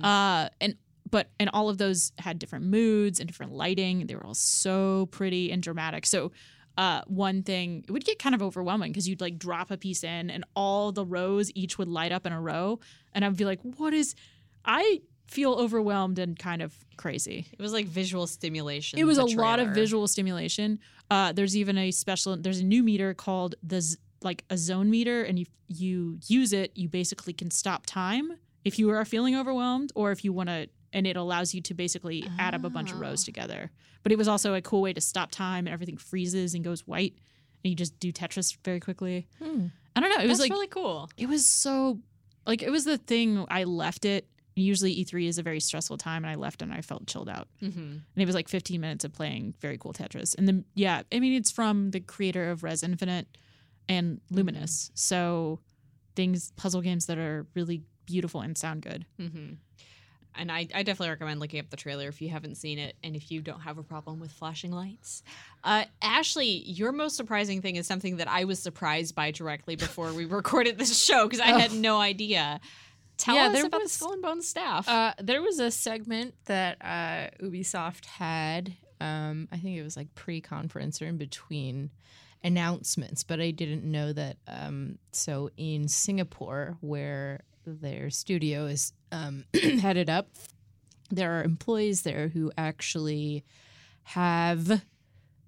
Speaker 2: Uh, and but and all of those had different moods and different lighting. They were all so pretty and dramatic. So. Uh, one thing it would get kind of overwhelming because you'd like drop a piece in and all the rows each would light up in a row and i'd be like what is i feel overwhelmed and kind of crazy
Speaker 1: It was like visual stimulation.
Speaker 2: it was a lot of visual stimulation uh, there's even a special there's a new meter called the z- like a zone meter and you you use it you basically can stop time if you are feeling overwhelmed or if you want to and it allows you to basically add up a bunch of rows
Speaker 1: Oh.
Speaker 2: together but it was also a cool way to stop time and everything freezes and goes white and you just do tetris very quickly
Speaker 3: Hmm.
Speaker 2: i don't know it was like
Speaker 1: really cool.
Speaker 2: it was so like it was the thing I left it. Usually E3 is a very stressful time, and I left and I felt chilled out.
Speaker 1: Mm-hmm.
Speaker 2: And it was like 15 minutes of playing very cool Tetris. And then yeah, I mean it's from the creator of Rez Infinite and Lumines, so things puzzle games that are really beautiful and sound good.
Speaker 1: Mm-hmm. And I, I definitely recommend looking up the trailer if you haven't seen it and if you don't have a problem with flashing lights. Uh, Ashley, your most surprising thing is something that I was surprised by directly before we recorded this show because I had no idea. Tell
Speaker 3: Yeah,
Speaker 1: us
Speaker 3: there
Speaker 1: about
Speaker 3: was-
Speaker 1: the Skull and Bones staff.
Speaker 3: Uh, there was a segment that uh, Ubisoft had. Um, I think it was like pre-conference or in between announcements, but I didn't know that. Um, so in Singapore, where their studio is um, headed up, there are employees there who actually have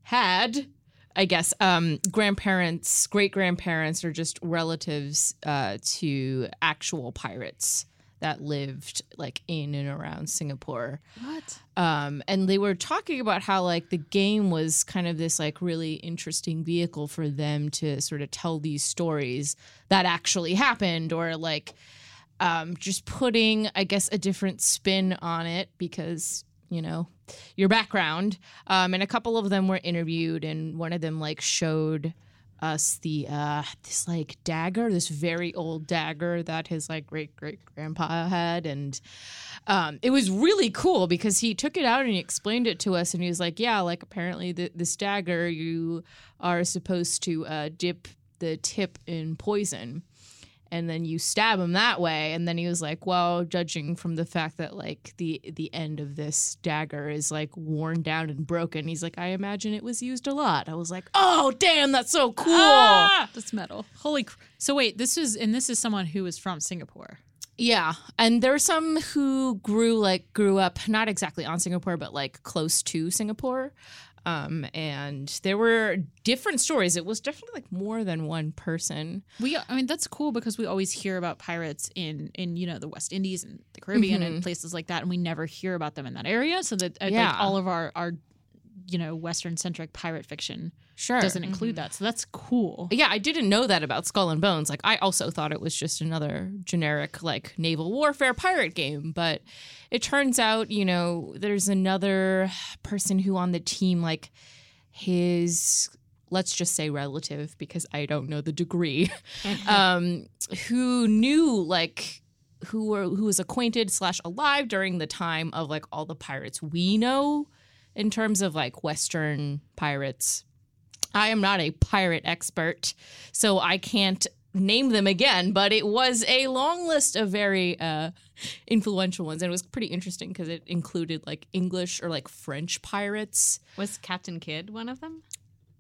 Speaker 3: had I guess um, grandparents, great grandparents, or just relatives uh, to actual pirates that lived like in and around Singapore.
Speaker 2: What?
Speaker 3: Um, and they were talking about how like the game was kind of this like really interesting vehicle for them to sort of tell these stories that actually happened, or like um, just putting, I guess, a different spin on it because you know your background. Um, and a couple of them were interviewed, and one of them like showed us the uh this like dagger this very old dagger that his like great great grandpa had and um it was really cool because he took it out and he explained it to us and he was like yeah like apparently the, this dagger you are supposed to uh dip the tip in poison and then you stab him that way and then he was like well judging from the fact that like the the end of this dagger is like worn down and broken he's like i imagine it was used a lot i was like oh damn that's so cool
Speaker 2: Ah, that's metal. Holy. Cr- so wait, this is and this is someone who is from Singapore.
Speaker 3: yeah and there are some who grew like grew up not exactly on singapore but like close to singapore um and there were different stories it was definitely like more than one person
Speaker 2: We, I mean, that's cool because we always hear about pirates in, in you know, the West Indies and the Caribbean and places like that, and we never hear about them in that area. So that
Speaker 3: Yeah.
Speaker 2: like all of our our, you know, Western centric pirate fiction
Speaker 3: sure
Speaker 2: doesn't include that. So that's cool.
Speaker 3: Yeah, I didn't know that about Skull and Bones. Like, I also thought it was just another generic, like, naval warfare pirate game. But it turns out, you know, there's another person who on the team, like, his, let's just say relative, because I don't know the degree, um, who knew, like, who were who was acquainted slash alive during the time of like all the pirates we know in terms of like Western pirates. I am not a pirate expert, so I can't name them again, but it was a long list of very uh, influential ones. And it was pretty interesting because it included like English or like French pirates.
Speaker 1: Was Captain Kidd one of them?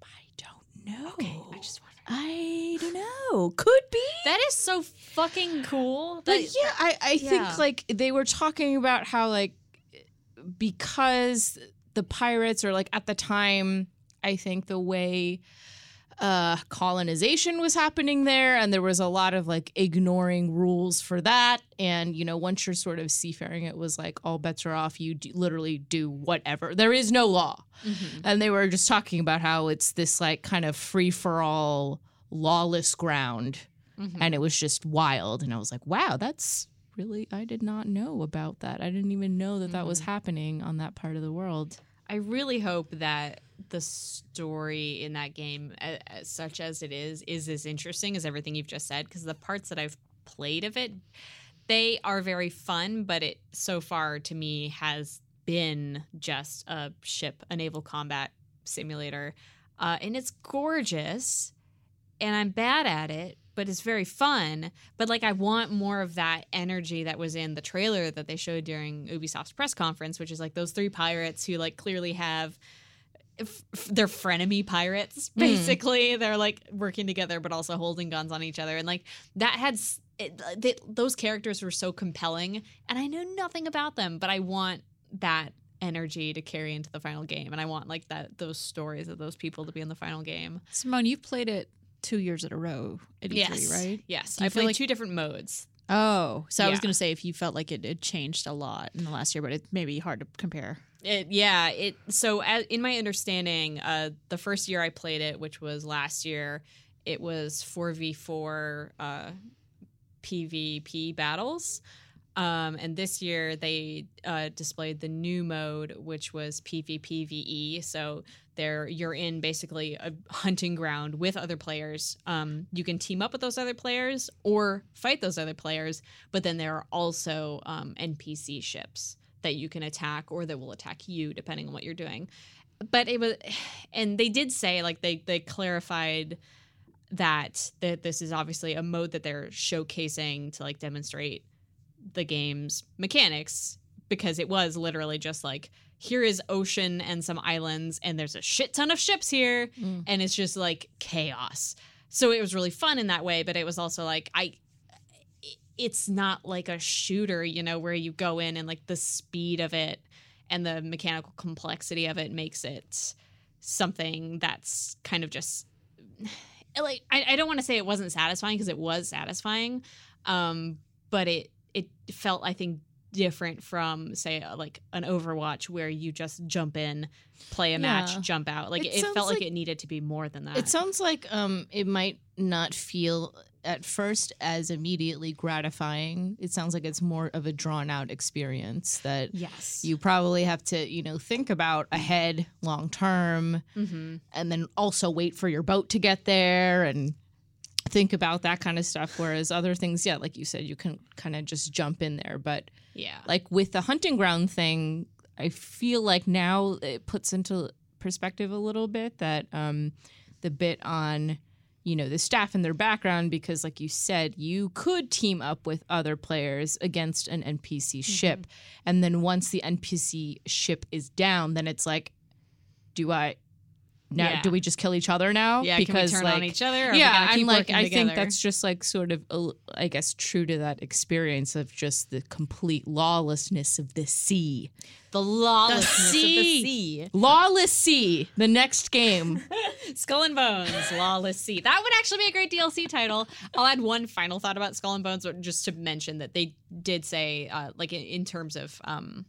Speaker 3: I don't know.
Speaker 1: Okay, I just wonder.
Speaker 3: I don't know. Could be.
Speaker 1: That is so fucking cool.
Speaker 3: But yeah, I, I
Speaker 1: yeah.
Speaker 3: think like they were talking about how like because the pirates or like at the time, I think the way uh colonization was happening there and there was a lot of like ignoring rules for that. And you know once you're sort of seafaring it was like all bets are off. You do, literally do whatever. There is no law. And they were just talking about how it's this like kind of free for all lawless ground. And it was just wild. And i was like wow that's really i did not know about that i didn't even know that that was happening on that part of the world
Speaker 1: I really hope that the story in that game, a- as such as it is, is as interesting as everything you've just said. Because the parts that I've played of it, they are very fun, but it so far to me has been just a ship, a naval combat simulator, uh, and it's gorgeous. And I'm bad at it, but it's very fun. But like, I want more of that energy that was in the trailer that they showed during Ubisoft's press conference, which is like those three pirates who like clearly have. F- they're frenemy pirates, mm. basically. They're like working together, but also holding guns on each other, and like that had s- it, th- those characters were so compelling, and I know nothing about them, but I want that energy to carry into the final game, and I want like that those stories of those people to be in the final game.
Speaker 2: Simone, you've played it two years in a row at E3,
Speaker 1: Yes,
Speaker 2: right?
Speaker 1: Yes, I
Speaker 2: feel
Speaker 1: played
Speaker 2: like-
Speaker 1: two different modes.
Speaker 2: Oh, so I was going to say if you felt like it had changed a lot in the last year, but it may be hard to compare.
Speaker 1: It, yeah, it. So as, in my understanding, uh, the first year I played it, which was last year, it was four v four uh, PvP battles. Um, and this year they uh, displayed the new mode, which was PvPvE. So there, you're in basically a hunting ground with other players. Um, you can team up with those other players or fight those other players, but then there are also um, NPC ships that you can attack or that will attack you depending on what you're doing. But it was, and they did say like they they clarified that that this is obviously a mode that they're showcasing to like demonstrate the game's mechanics because it was literally just like here is ocean and some islands and there's a shit ton of ships here
Speaker 3: Mm.
Speaker 1: and it's just like chaos. So it was really fun in that way, but it was also like I it's not like a shooter, you know, where you go in and like the speed of it and the mechanical complexity of it makes it something that's kind of just like I, I don't want to say it wasn't satisfying because it was satisfying, um, but it it felt I think different from say uh, like an Overwatch where you just jump in, play a match, jump out. Like
Speaker 3: It
Speaker 1: it, felt like,
Speaker 3: like-
Speaker 1: it needed to be more than that.
Speaker 3: It sounds like um it might not feel at first as immediately gratifying. It sounds like it's more of a drawn out experience that
Speaker 1: yes,
Speaker 3: you probably have to, you know, think about ahead long term
Speaker 1: hmm
Speaker 3: and then also wait for your boat to get there and think about that kind of stuff whereas other things yeah like you said you can kind of just jump in there but
Speaker 1: yeah.
Speaker 3: like with the hunting ground thing i feel like now it puts into perspective a little bit that um the bit on you know the staff and their background because like you said you could team up with other players against an npc
Speaker 1: Mm-hmm.
Speaker 3: ship and then once the npc ship is down then it's like do i now
Speaker 1: Yeah.
Speaker 3: do we just kill each other now
Speaker 1: Yeah,
Speaker 3: because
Speaker 1: turn
Speaker 3: like
Speaker 1: on each other? Or
Speaker 3: yeah
Speaker 1: keep
Speaker 3: like i think that's just like sort of I guess true to that experience of just the complete lawlessness of the sea
Speaker 1: the lawlessness of the
Speaker 2: sea.
Speaker 1: sea.
Speaker 3: lawless sea the next game
Speaker 1: Skull and Bones, Lawless Sea. That would actually be a great DLC title. I'll add one final thought about Skull and Bones, but just to mention that they did say, uh, like in, in terms of um,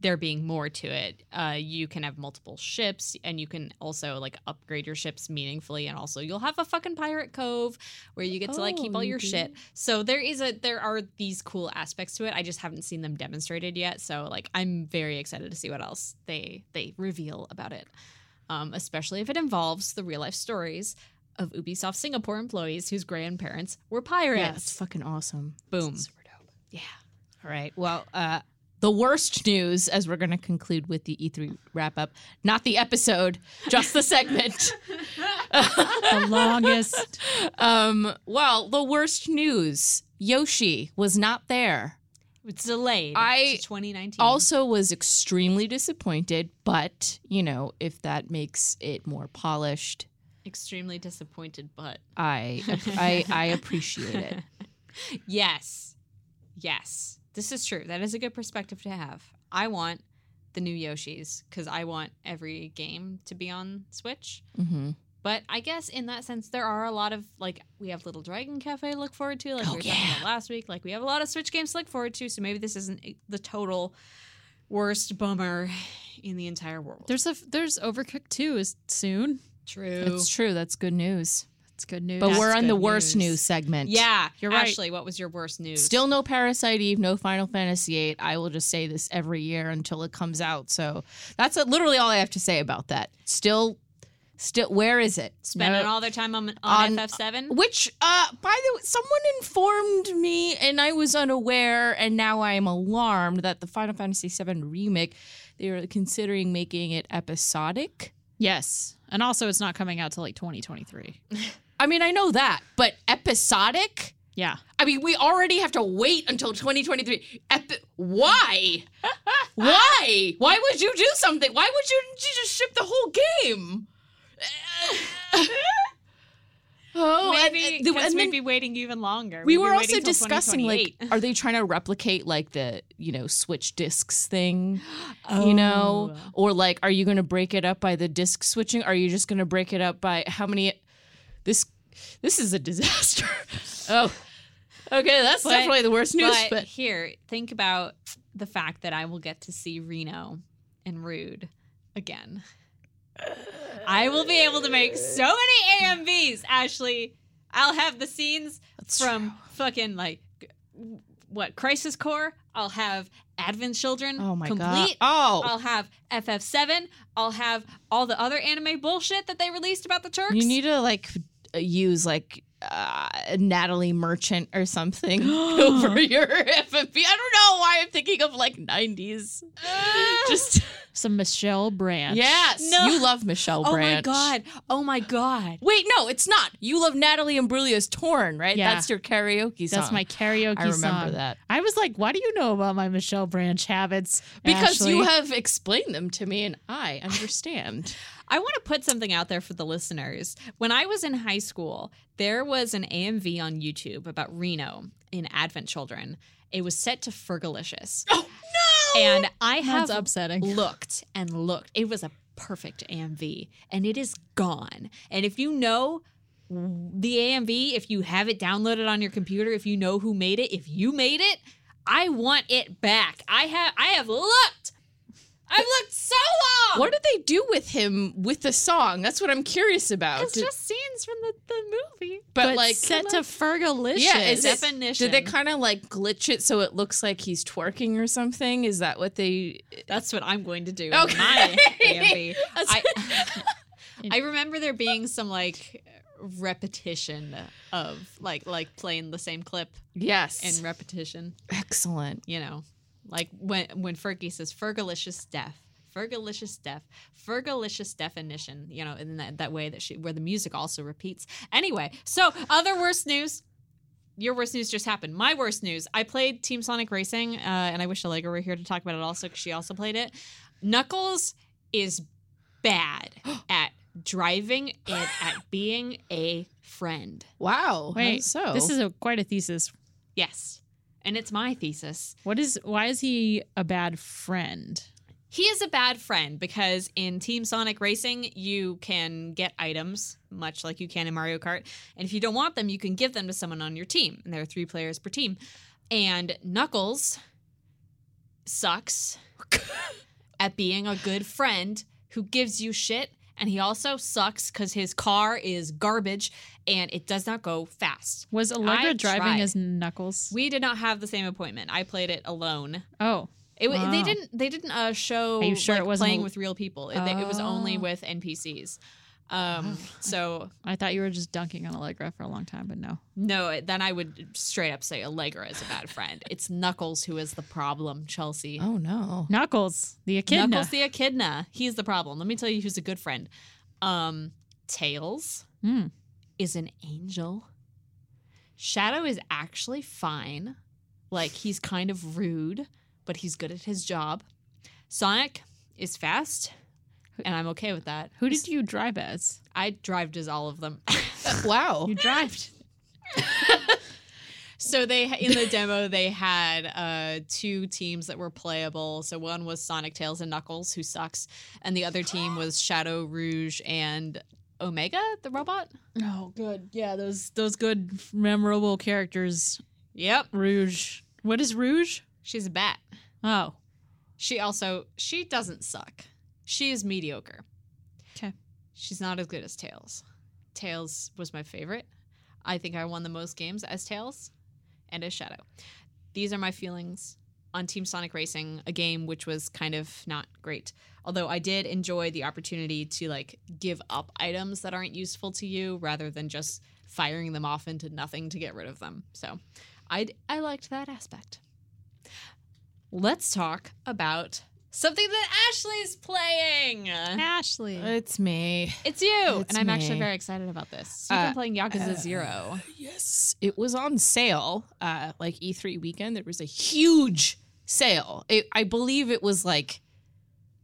Speaker 1: there being more to it, uh, you can have multiple ships, and you can also like upgrade your ships meaningfully, and also you'll have a fucking pirate cove where you get to like keep
Speaker 3: Oh,
Speaker 1: all your shit. So there is a there are these cool aspects to it. I just haven't seen them demonstrated yet. So like I'm very excited to see what else they they reveal about it um, especially if it involves the real life stories of Ubisoft Singapore employees whose grandparents were pirates.
Speaker 3: yeah it's fucking awesome
Speaker 1: Boom.
Speaker 3: Super dope.
Speaker 1: Yeah.
Speaker 3: All right. Well, uh, the worst news, as we're going to conclude with the E3 wrap up, not the episode, just the segment.
Speaker 2: the longest.
Speaker 3: Um, well, the worst news Yoshi was not there.
Speaker 1: It's delayed
Speaker 3: I
Speaker 1: to 2019.
Speaker 3: Also, was extremely disappointed, but you know, if that makes it more polished,
Speaker 1: extremely disappointed, but
Speaker 3: I I, I appreciate it.
Speaker 1: yes. Yes. This is true. That is a good perspective to have. I want the new Yoshis because I want every game to be on Switch.
Speaker 3: hmm
Speaker 1: But I guess in that sense, there are a lot of like we have Little Dragon Cafe to look forward to, like
Speaker 3: Oh,
Speaker 1: we were talking about last week. Like we have a lot of Switch games to look forward to. So maybe this isn't the total worst bummer in the entire world.
Speaker 2: There's a there's Overcooked 2 is soon.
Speaker 1: true.
Speaker 3: It's true. That's good news.
Speaker 2: That's good news.
Speaker 3: But
Speaker 1: That's
Speaker 3: we're on the worst
Speaker 1: news.
Speaker 3: news segment.
Speaker 1: yeah,
Speaker 2: You're right.
Speaker 1: Ashley, what was your worst news?
Speaker 3: Still no Parasite Eve, no Final Fantasy VIII. I will just say this every year until it comes out. So that's uh literally all I have to say about that. Still, still, where is it?
Speaker 1: spending
Speaker 2: No.
Speaker 1: all their time on,
Speaker 3: On-
Speaker 1: on FF7.
Speaker 3: Which, uh, by the way, someone informed me, and I was unaware, and now I am alarmed that the Final Fantasy VII remake they are considering making it episodic.
Speaker 2: yes. And also it's not coming out till like 2023.
Speaker 3: I mean, I know that, but episodic.
Speaker 2: Yeah.
Speaker 3: I mean, we already have to wait until 2023. Epi- why? Why? Why would you do something? Why would you, you just ship the whole game? oh,
Speaker 1: Maybe because
Speaker 3: and
Speaker 1: we'd be waiting even longer.
Speaker 3: we
Speaker 1: We'd be
Speaker 3: were also discussing like, are they trying to replicate like the you know Switch discs thing? You know,
Speaker 1: Oh.
Speaker 3: or like, are you going to break it up by the disc switching? Are you just going to break it up by how many? This this is a disaster. oh, okay, that's
Speaker 1: But-
Speaker 3: definitely the worst news.
Speaker 1: but,
Speaker 3: But,
Speaker 1: here, think about the fact that I will get to see Reno and Rude again. I will be able to make so many AMVs, Ashley. I'll have the scenes
Speaker 3: That's
Speaker 1: from fucking like what Crisis Core. I'll have Advent Children
Speaker 3: oh my god, oh,
Speaker 1: I'll have FF7. I'll have all the other anime bullshit that they released about the Turks.
Speaker 3: you need to like use like. Uh, Natalie Merchant or something over your FFP. I don't know why I'm thinking of like 90s. Just
Speaker 2: Some Michelle Branch.
Speaker 3: yes,
Speaker 1: No.
Speaker 3: you love Michelle
Speaker 1: oh
Speaker 3: Branch.
Speaker 1: Oh my god! Oh my god!
Speaker 3: Wait, no, it's not. You love Natalie Imbruglia's "Torn," right?
Speaker 2: Yeah.
Speaker 3: That's your karaoke song.
Speaker 2: That's my karaoke
Speaker 3: I remember
Speaker 2: song.
Speaker 3: that
Speaker 2: I was like, why do you know about my Michelle Branch habits?
Speaker 3: because
Speaker 2: Ashley?
Speaker 3: you have explained them to me, and I understand.
Speaker 1: I want to put something out there for the listeners. When I was in high school, there was an AMV on YouTube about Reno in Advent Children. It was set to Fergalicious.
Speaker 3: oh no!
Speaker 1: And I have
Speaker 2: That's upsetting.
Speaker 1: looked and looked. It was a perfect AMV and it is gone. And if you know the AMV, if you have it downloaded on your computer, if you know who made it, if you made it, I want it back. I have I have looked. I've looked so long.
Speaker 3: what did they do with him with the song? That's what I'm curious about.
Speaker 1: It's
Speaker 3: Did-
Speaker 1: just scenes from the, the movie.
Speaker 3: but,
Speaker 2: but
Speaker 3: like,
Speaker 2: set to Fergalicious.
Speaker 3: yeah, is it,
Speaker 1: definition.
Speaker 3: did they kind of like glitch it so it looks like he's twerking or something? Is that what they?
Speaker 1: That's what I'm going to do
Speaker 3: Okay.
Speaker 1: in my I, I remember there being some like repetition of like like playing the same clip
Speaker 3: yes,
Speaker 1: in repetition.
Speaker 3: excellent.
Speaker 1: You know, like when when Fergie says "Fergalicious death, Fergalicious Def, Fergalicious definition, you know, in that, that way that she, where the music also repeats. Anyway, so other worst news. Your worst news just happened. My worst news. I played Team Sonic Racing, uh, and I wish Allegra were here to talk about it also because she also played it. Knuckles is bad at driving and at being a friend.
Speaker 3: Wow.
Speaker 2: Wait,
Speaker 3: so
Speaker 2: This is a quite a thesis.
Speaker 1: Yes. And it's my thesis.
Speaker 2: What is? Why is he a bad friend?
Speaker 1: He is a bad friend because in Team Sonic Racing, you can get items, much like you can in Mario Kart. And if you don't want them, you can give them to someone on your team. And there are three players per team. And Knuckles sucks at being a good friend who gives you shit. And he also sucks because his car is garbage and it does not go fast.
Speaker 2: Was Allegra
Speaker 1: I
Speaker 2: driving
Speaker 1: tried.
Speaker 2: as Knuckles?
Speaker 1: We did not have the same appointment. I played it alone.
Speaker 2: oh,
Speaker 1: It, wa- They didn't. They didn't uh, show.
Speaker 2: Are you sure
Speaker 1: like,
Speaker 2: it wasn't
Speaker 1: playing with real people? It, it was only
Speaker 2: Oh.
Speaker 1: with NPCs. Um, so
Speaker 2: I thought you were just dunking on Allegra for a long time, but no.
Speaker 1: no, then I would straight up say Allegra is a bad friend. It's Knuckles who is the problem. Chelsea.
Speaker 3: Oh no.
Speaker 2: Knuckles, the echidna.
Speaker 1: Knuckles the echidna. He's the problem. Let me tell you who's a good friend. Um, Tails
Speaker 2: Hmm.
Speaker 1: is an angel. Shadow is actually fine. Like he's kind of rude, but he's good at his job. Sonic is fast, and I'm okay with that.
Speaker 2: Who did you drive as?
Speaker 1: I drived as all of them.
Speaker 3: Wow.
Speaker 2: You drived.
Speaker 1: so they in the demo they had uh two teams that were playable. So one was Sonic Tails and Knuckles, who sucks, and the other team was Shadow Rouge and Omega, the robot.
Speaker 2: Oh, good. Yeah, those those good memorable characters.
Speaker 1: Yep,
Speaker 2: Rouge. What is Rouge?
Speaker 1: she's a bat.
Speaker 2: Oh,
Speaker 1: She also she doesn't suck. She is mediocre.
Speaker 2: 'Kay.
Speaker 1: She's not as good as Tails. Tails was my favorite. I think I won the most games as Tails and as Shadow. These are my feelings on Team Sonic Racing, a game which was kind of not great. Although I did enjoy the opportunity to like give up items that aren't useful to you rather than just firing them off into nothing to get rid of them. So I I liked that aspect. Let's talk about something that Ashley's playing.
Speaker 2: Ashley.
Speaker 3: It's me.
Speaker 1: It's you,
Speaker 3: It's
Speaker 1: and I'm actually very excited about this. You've
Speaker 3: Uh,
Speaker 1: been playing Yakuza Zero.
Speaker 3: Yes, it was on sale. Uh, like E3 weekend, there was a huge sale. It, I believe it was like,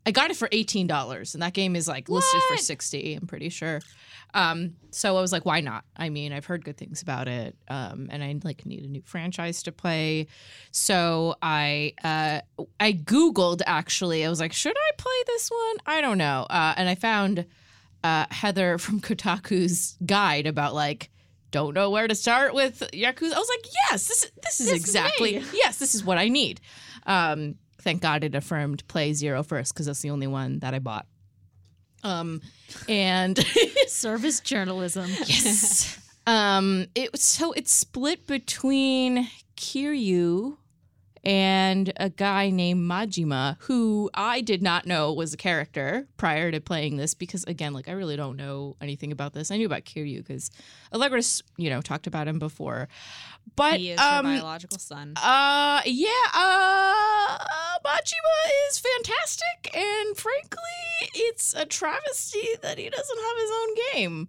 Speaker 3: I got it for eighteen dollars, and that game is like listed for sixty. I'm pretty sure. Um, so I was like, why not? I mean, I've heard good things about it, um, and I like need a new franchise to play. So I uh, I googled actually. I was like, should I play this one? I don't know. Uh, and I found uh, Heather from Kotaku's guide about like don't know where to start with Yakuza. I was like, yes, this is this is
Speaker 1: This
Speaker 3: exactly
Speaker 1: me.
Speaker 3: yes, this is what I need. Um, thank God it affirmed play zero first because that's the only one that I bought. Um, and
Speaker 2: Service journalism.
Speaker 3: yes, um, it so it's split between Kiryu and a guy named Majima, who I did not know was a character prior to playing this because, again, like I really don't know anything about this. I knew about Kiryu because Allegra's, you know, talked about him before, but
Speaker 1: he is her
Speaker 3: um,
Speaker 1: biological son.
Speaker 3: uh, yeah, uh, Majima is fantastic, and frankly, it's a travesty that he doesn't have his own game.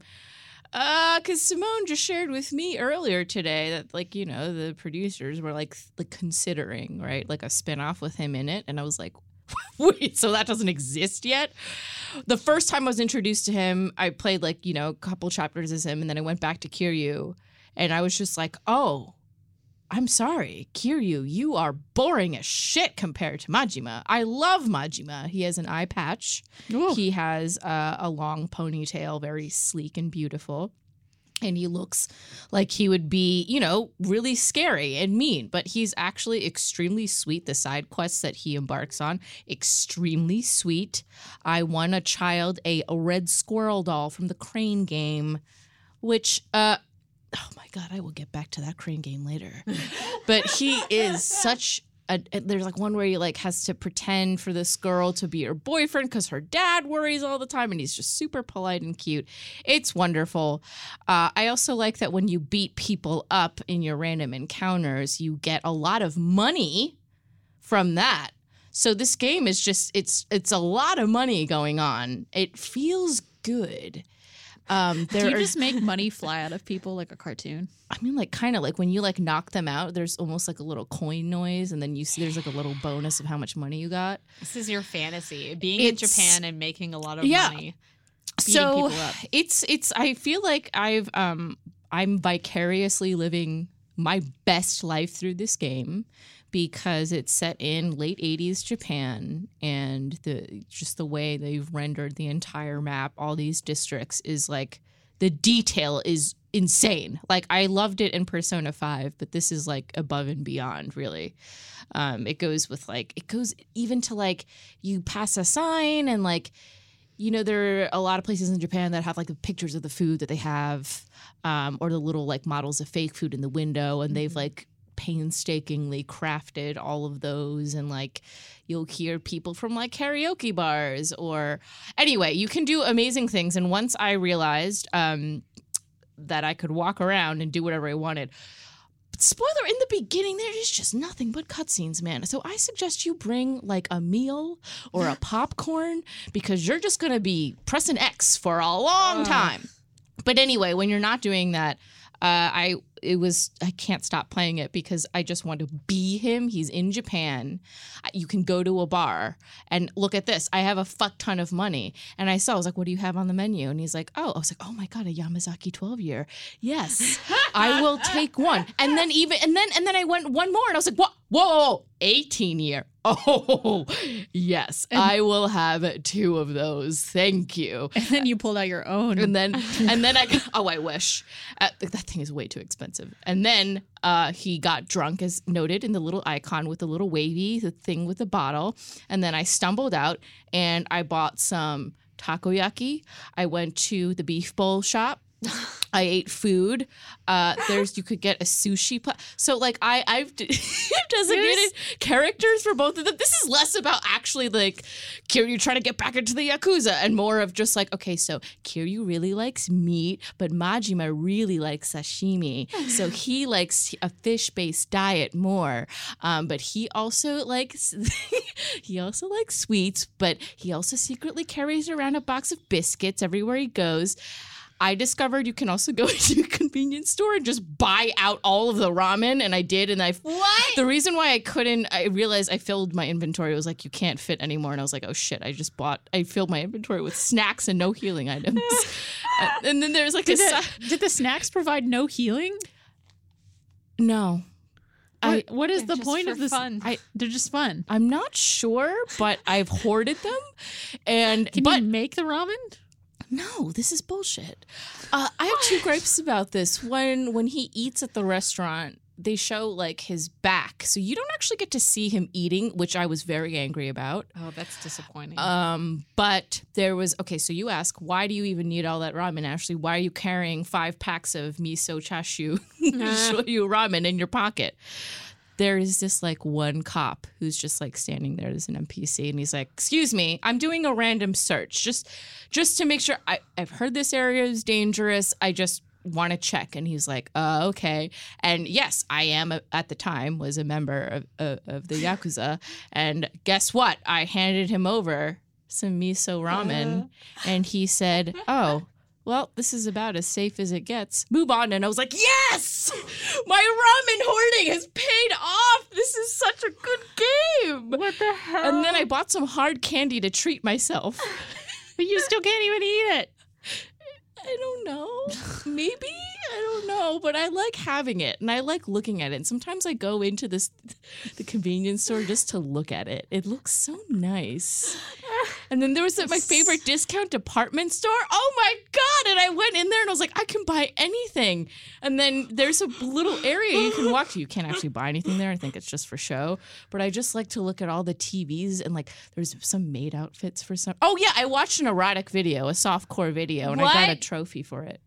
Speaker 3: Uh, cause Simone just shared with me earlier today that, like, you know, the producers were like, like considering, right, like a spinoff with him in it, and I was like, wait, so that doesn't exist yet? The first time I was introduced to him, I played like, you know, a couple chapters as him, and then I went back to Kiryu, and I was just like, oh, I'm sorry, Kiryu, you are boring as shit compared to Majima. I love Majima. He has an eye patch.
Speaker 2: Ooh.
Speaker 3: He has uh, a long ponytail, very sleek and beautiful. And he looks like he would be, you know, really scary and mean, but he's actually extremely sweet. The side quests that he embarks on, extremely sweet. I won a child a, a red squirrel doll from the Crane game, which, uh, oh my God, I will get back to that Crane game later. but he is such a, there's like one where he like has to pretend for this girl to be her boyfriend because her dad worries all the time and he's just super polite and cute it's wonderful uh, i also like that when you beat people up in your random encounters you get a lot of money from that So this game is just it's it's a lot of money going on. It feels good. Um,
Speaker 2: Do you
Speaker 3: are,
Speaker 2: just make money fly out of people like a cartoon?
Speaker 3: I mean, like kind of like when you like knock them out, there's almost like a little coin noise, and then you see there's like a little bonus of how much money you got.
Speaker 1: This is your fantasy. Being
Speaker 3: It's-
Speaker 1: in Japan and making a lot of
Speaker 3: Yeah.
Speaker 1: money.
Speaker 2: Beating
Speaker 3: so
Speaker 2: up.
Speaker 3: it's it's I feel like I've um I'm vicariously living my best life through this game because it's set in late 80s Japan and the just the way they've rendered the entire map all these districts is like the detail is insane. Like I loved it in Persona 5 but this is like above and beyond really. Um it goes with like it goes even to like you pass a sign and like you know there are a lot of places in japan that have like the pictures of the food that they have um, or the little like models of fake food in the window and they've like painstakingly crafted all of those and like you'll hear people from like karaoke bars or anyway you can do amazing things. And once i realized um, that i could walk around and do whatever i wanted but spoiler in the beginning there is just nothing but cutscenes man. So i suggest you bring like a meal or a popcorn because you're just going to be pressing x for a long time. But anyway when you're not doing that uh, i it was i can't stop playing it because i just want to be him. He's in japan. You can go to a bar and look at this. I have a fuck ton of money. And i saw i was like what do you have on the menu? And he's like oh i was like oh my god a yamazaki 12 year yes i will take one. And then even and then and then i went one more and i was like what whoa 18 year oh yes i will have two of those. Thank you.
Speaker 2: And then you pulled out your own.
Speaker 3: and then and then I oh I wish. Uh, that thing is way too expensive. And then uh, he got drunk as noted in the little icon with the little wavy the thing with the bottle. And then I stumbled out and I bought some takoyaki. I went to the beef bowl shop. I ate food. Uh, there's you could get a sushi. Pla- so like I I've designated characters for both of them. This is less about actually like Kiryu trying to get back into the yakuza and more of just like okay, so Kiryu really likes meat, but Majima really likes sashimi. So he likes a fish based diet more. Um, but he also likes he also likes sweets, but he also secretly carries around a box of biscuits everywhere he goes. I discovered you can also go to a convenience store and just buy out all of the ramen, and I did. And I what? The reason why I couldn't, I realized I filled my inventory. It was like you can't fit anymore, and I was like, oh shit! I just bought. I filled my inventory with snacks and no healing items. Uh, and then there's like a
Speaker 2: did, the, did the snacks provide no healing?
Speaker 3: no. I
Speaker 2: What, what is the point of this?
Speaker 1: fun.
Speaker 2: I, they're just fun.
Speaker 3: I'm not sure, but I've hoarded them, and
Speaker 2: Can
Speaker 3: but
Speaker 2: you make the ramen?
Speaker 3: No, this is bullshit. Uh, I have two gripes about this. When when he eats at the restaurant, they show like his back, so you don't actually get to see him eating, which I was very angry about.
Speaker 1: Oh, that's disappointing.
Speaker 3: Um, but there was okay. So you ask, why do you even need all that ramen? Ashley, why are you carrying five packs of miso chashu shoyu ramen in your pocket? There is this like one cop who's just like standing there as an NPC, and he's like, "Excuse me, I'm doing a random search just, just to make sure. I, I've heard this area is dangerous. I just want to check." And he's like, "Uh, okay." And yes, I am a, at the time was a member of, of, of the yakuza, and guess what? I handed him over some miso ramen, and he said, "Oh." Well, this is about as safe as it gets. Move on. And I was like, yes! My ramen hoarding has paid off. This is such a good game.
Speaker 2: What the hell?
Speaker 3: And then I bought some hard candy to treat myself.
Speaker 2: but you still can't even eat it.
Speaker 3: I don't know. Maybe I don't know, but I like having it and I like looking at it. And sometimes I go into this the convenience store just to look at it. It looks so nice. And then there was my favorite discount department store. Oh my god! And I went in there and I was like, I can buy anything. And then there's a little area you can walk to. You can't actually buy anything there. I think it's just for show. But I just like to look at all the TVs and like there's some maid outfits for some. Oh yeah, I watched an erotic video, a softcore video, and I got a
Speaker 1: What?
Speaker 3: Trophy for it.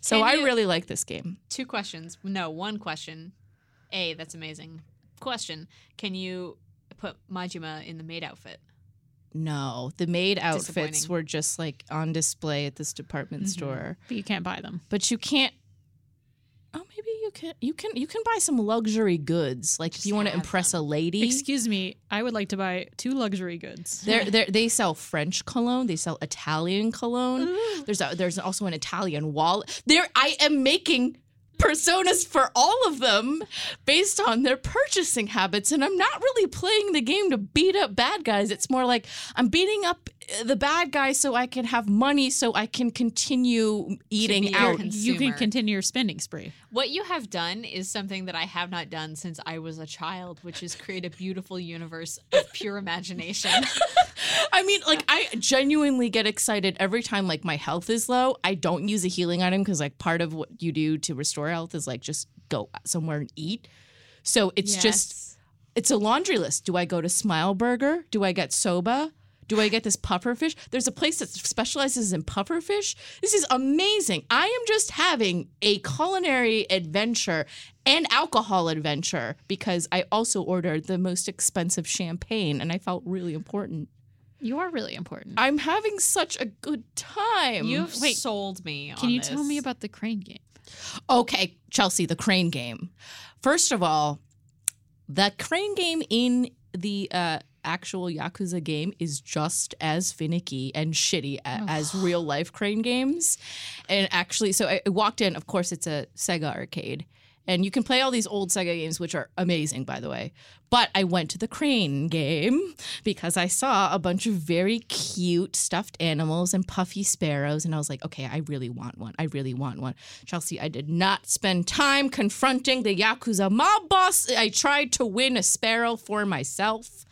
Speaker 3: So
Speaker 1: Can
Speaker 3: I
Speaker 1: you-
Speaker 3: really like this game.
Speaker 1: Two questions. No, one question. A, that's amazing. Question: Can you put Majima in the maid outfit?
Speaker 3: No, the maid outfits
Speaker 1: Disappointing.
Speaker 3: were just like on display at this department
Speaker 1: Mhm.
Speaker 3: store.
Speaker 2: But you can't buy them.
Speaker 3: But you can't. Oh, maybe you can you can you can buy some luxury goods. Like if you want to impress a lady.
Speaker 2: Excuse me, I would like to buy two luxury goods.
Speaker 3: They're, they're, they sell French cologne. They sell Italian cologne. There's a, there's also an Italian wall. There, I am making personas for all of them based on their purchasing habits, and I'm not really playing the game to beat up bad guys. It's more like I'm beating up the bad guy so I can have money, so I can continue eating out.
Speaker 1: your
Speaker 2: You can continue your spending spree.
Speaker 1: What you have done is something that I have not done since I was a child, which is create a beautiful universe of pure imagination.
Speaker 3: I mean, like I genuinely get excited every time like my health is low. I don't use a healing item because like part of what you do to restore health is like just go somewhere and eat. So it's just it's a laundry list. Do I go to Smile Burger? Do I get soba? Do I get this puffer fish? There's a place that specializes in puffer fish. This is amazing. I am just having a culinary adventure and alcohol adventure because I also ordered the most expensive champagne and I felt really important.
Speaker 2: You are really important.
Speaker 3: I'm having such a good time.
Speaker 1: You've
Speaker 2: Wait,
Speaker 1: sold me.
Speaker 2: Can
Speaker 1: on
Speaker 2: you tell me about the crane game?
Speaker 3: Okay, Chelsea, the crane game. First of all, the crane game in the uh, actual Yakuza game is just as finicky and shitty a- as real life crane games. And actually, so I I walked in, of course, it's a Sega arcade. And you can play all these old Sega games, which are amazing, by the way. But I went to the crane game because I saw a bunch of very cute stuffed animals and puffy sparrows. And I was like, okay, I really want one. I really want one. Chelsea, I did not spend time confronting the Yakuza mob boss. I tried to win a sparrow for myself.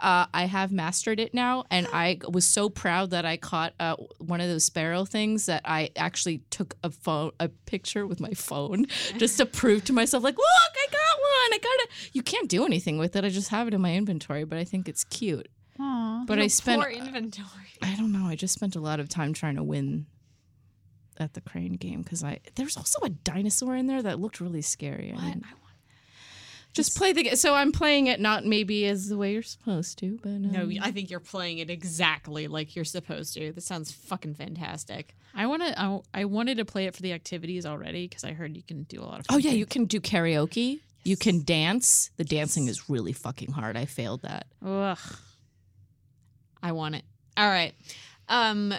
Speaker 3: Uh, I have mastered it now, and I was so proud that I caught uh, one of those sparrow things that I actually took a phone, a picture with my phone, just to prove to myself, like, look, I got one. I got it. You can't do anything with it. I just have it in my inventory, but I think it's cute.
Speaker 2: Aw.
Speaker 3: But I spent,
Speaker 1: Poor inventory.
Speaker 3: I don't know. I just spent a lot of time trying to win at the crane game because I there's also a dinosaur in there that looked really scary. I didn't- just play the game. So I'm playing it not maybe as the way you're supposed to, but um,
Speaker 1: No, I think you're playing it exactly like you're supposed to. This sounds fucking fantastic.
Speaker 2: I want to. I, I wanted to play it for the activities already because I heard you can do a lot of.
Speaker 3: Oh
Speaker 2: fun
Speaker 3: yeah, you can do karaoke. You can dance. The dancing is really fucking hard. I failed that.
Speaker 2: Ugh.
Speaker 1: I want it. All right. Um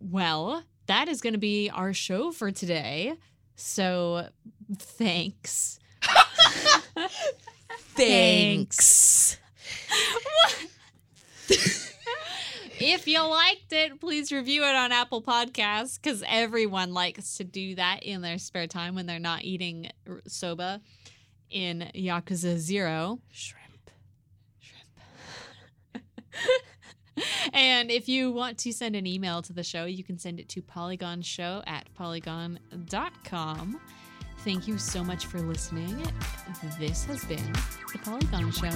Speaker 1: well, that is going to be our show for today. So, thanks.
Speaker 3: Thanks.
Speaker 1: If you liked it, please review it on Apple Podcasts because everyone likes to do that in their spare time when they're not eating soba in Yakuza Zero. Shrimp.
Speaker 3: Shrimp.
Speaker 1: And if you want to send an email to the show, you can send it to polygonshow at polygon.com. Thank you so much for listening. This has been The Polygon Show.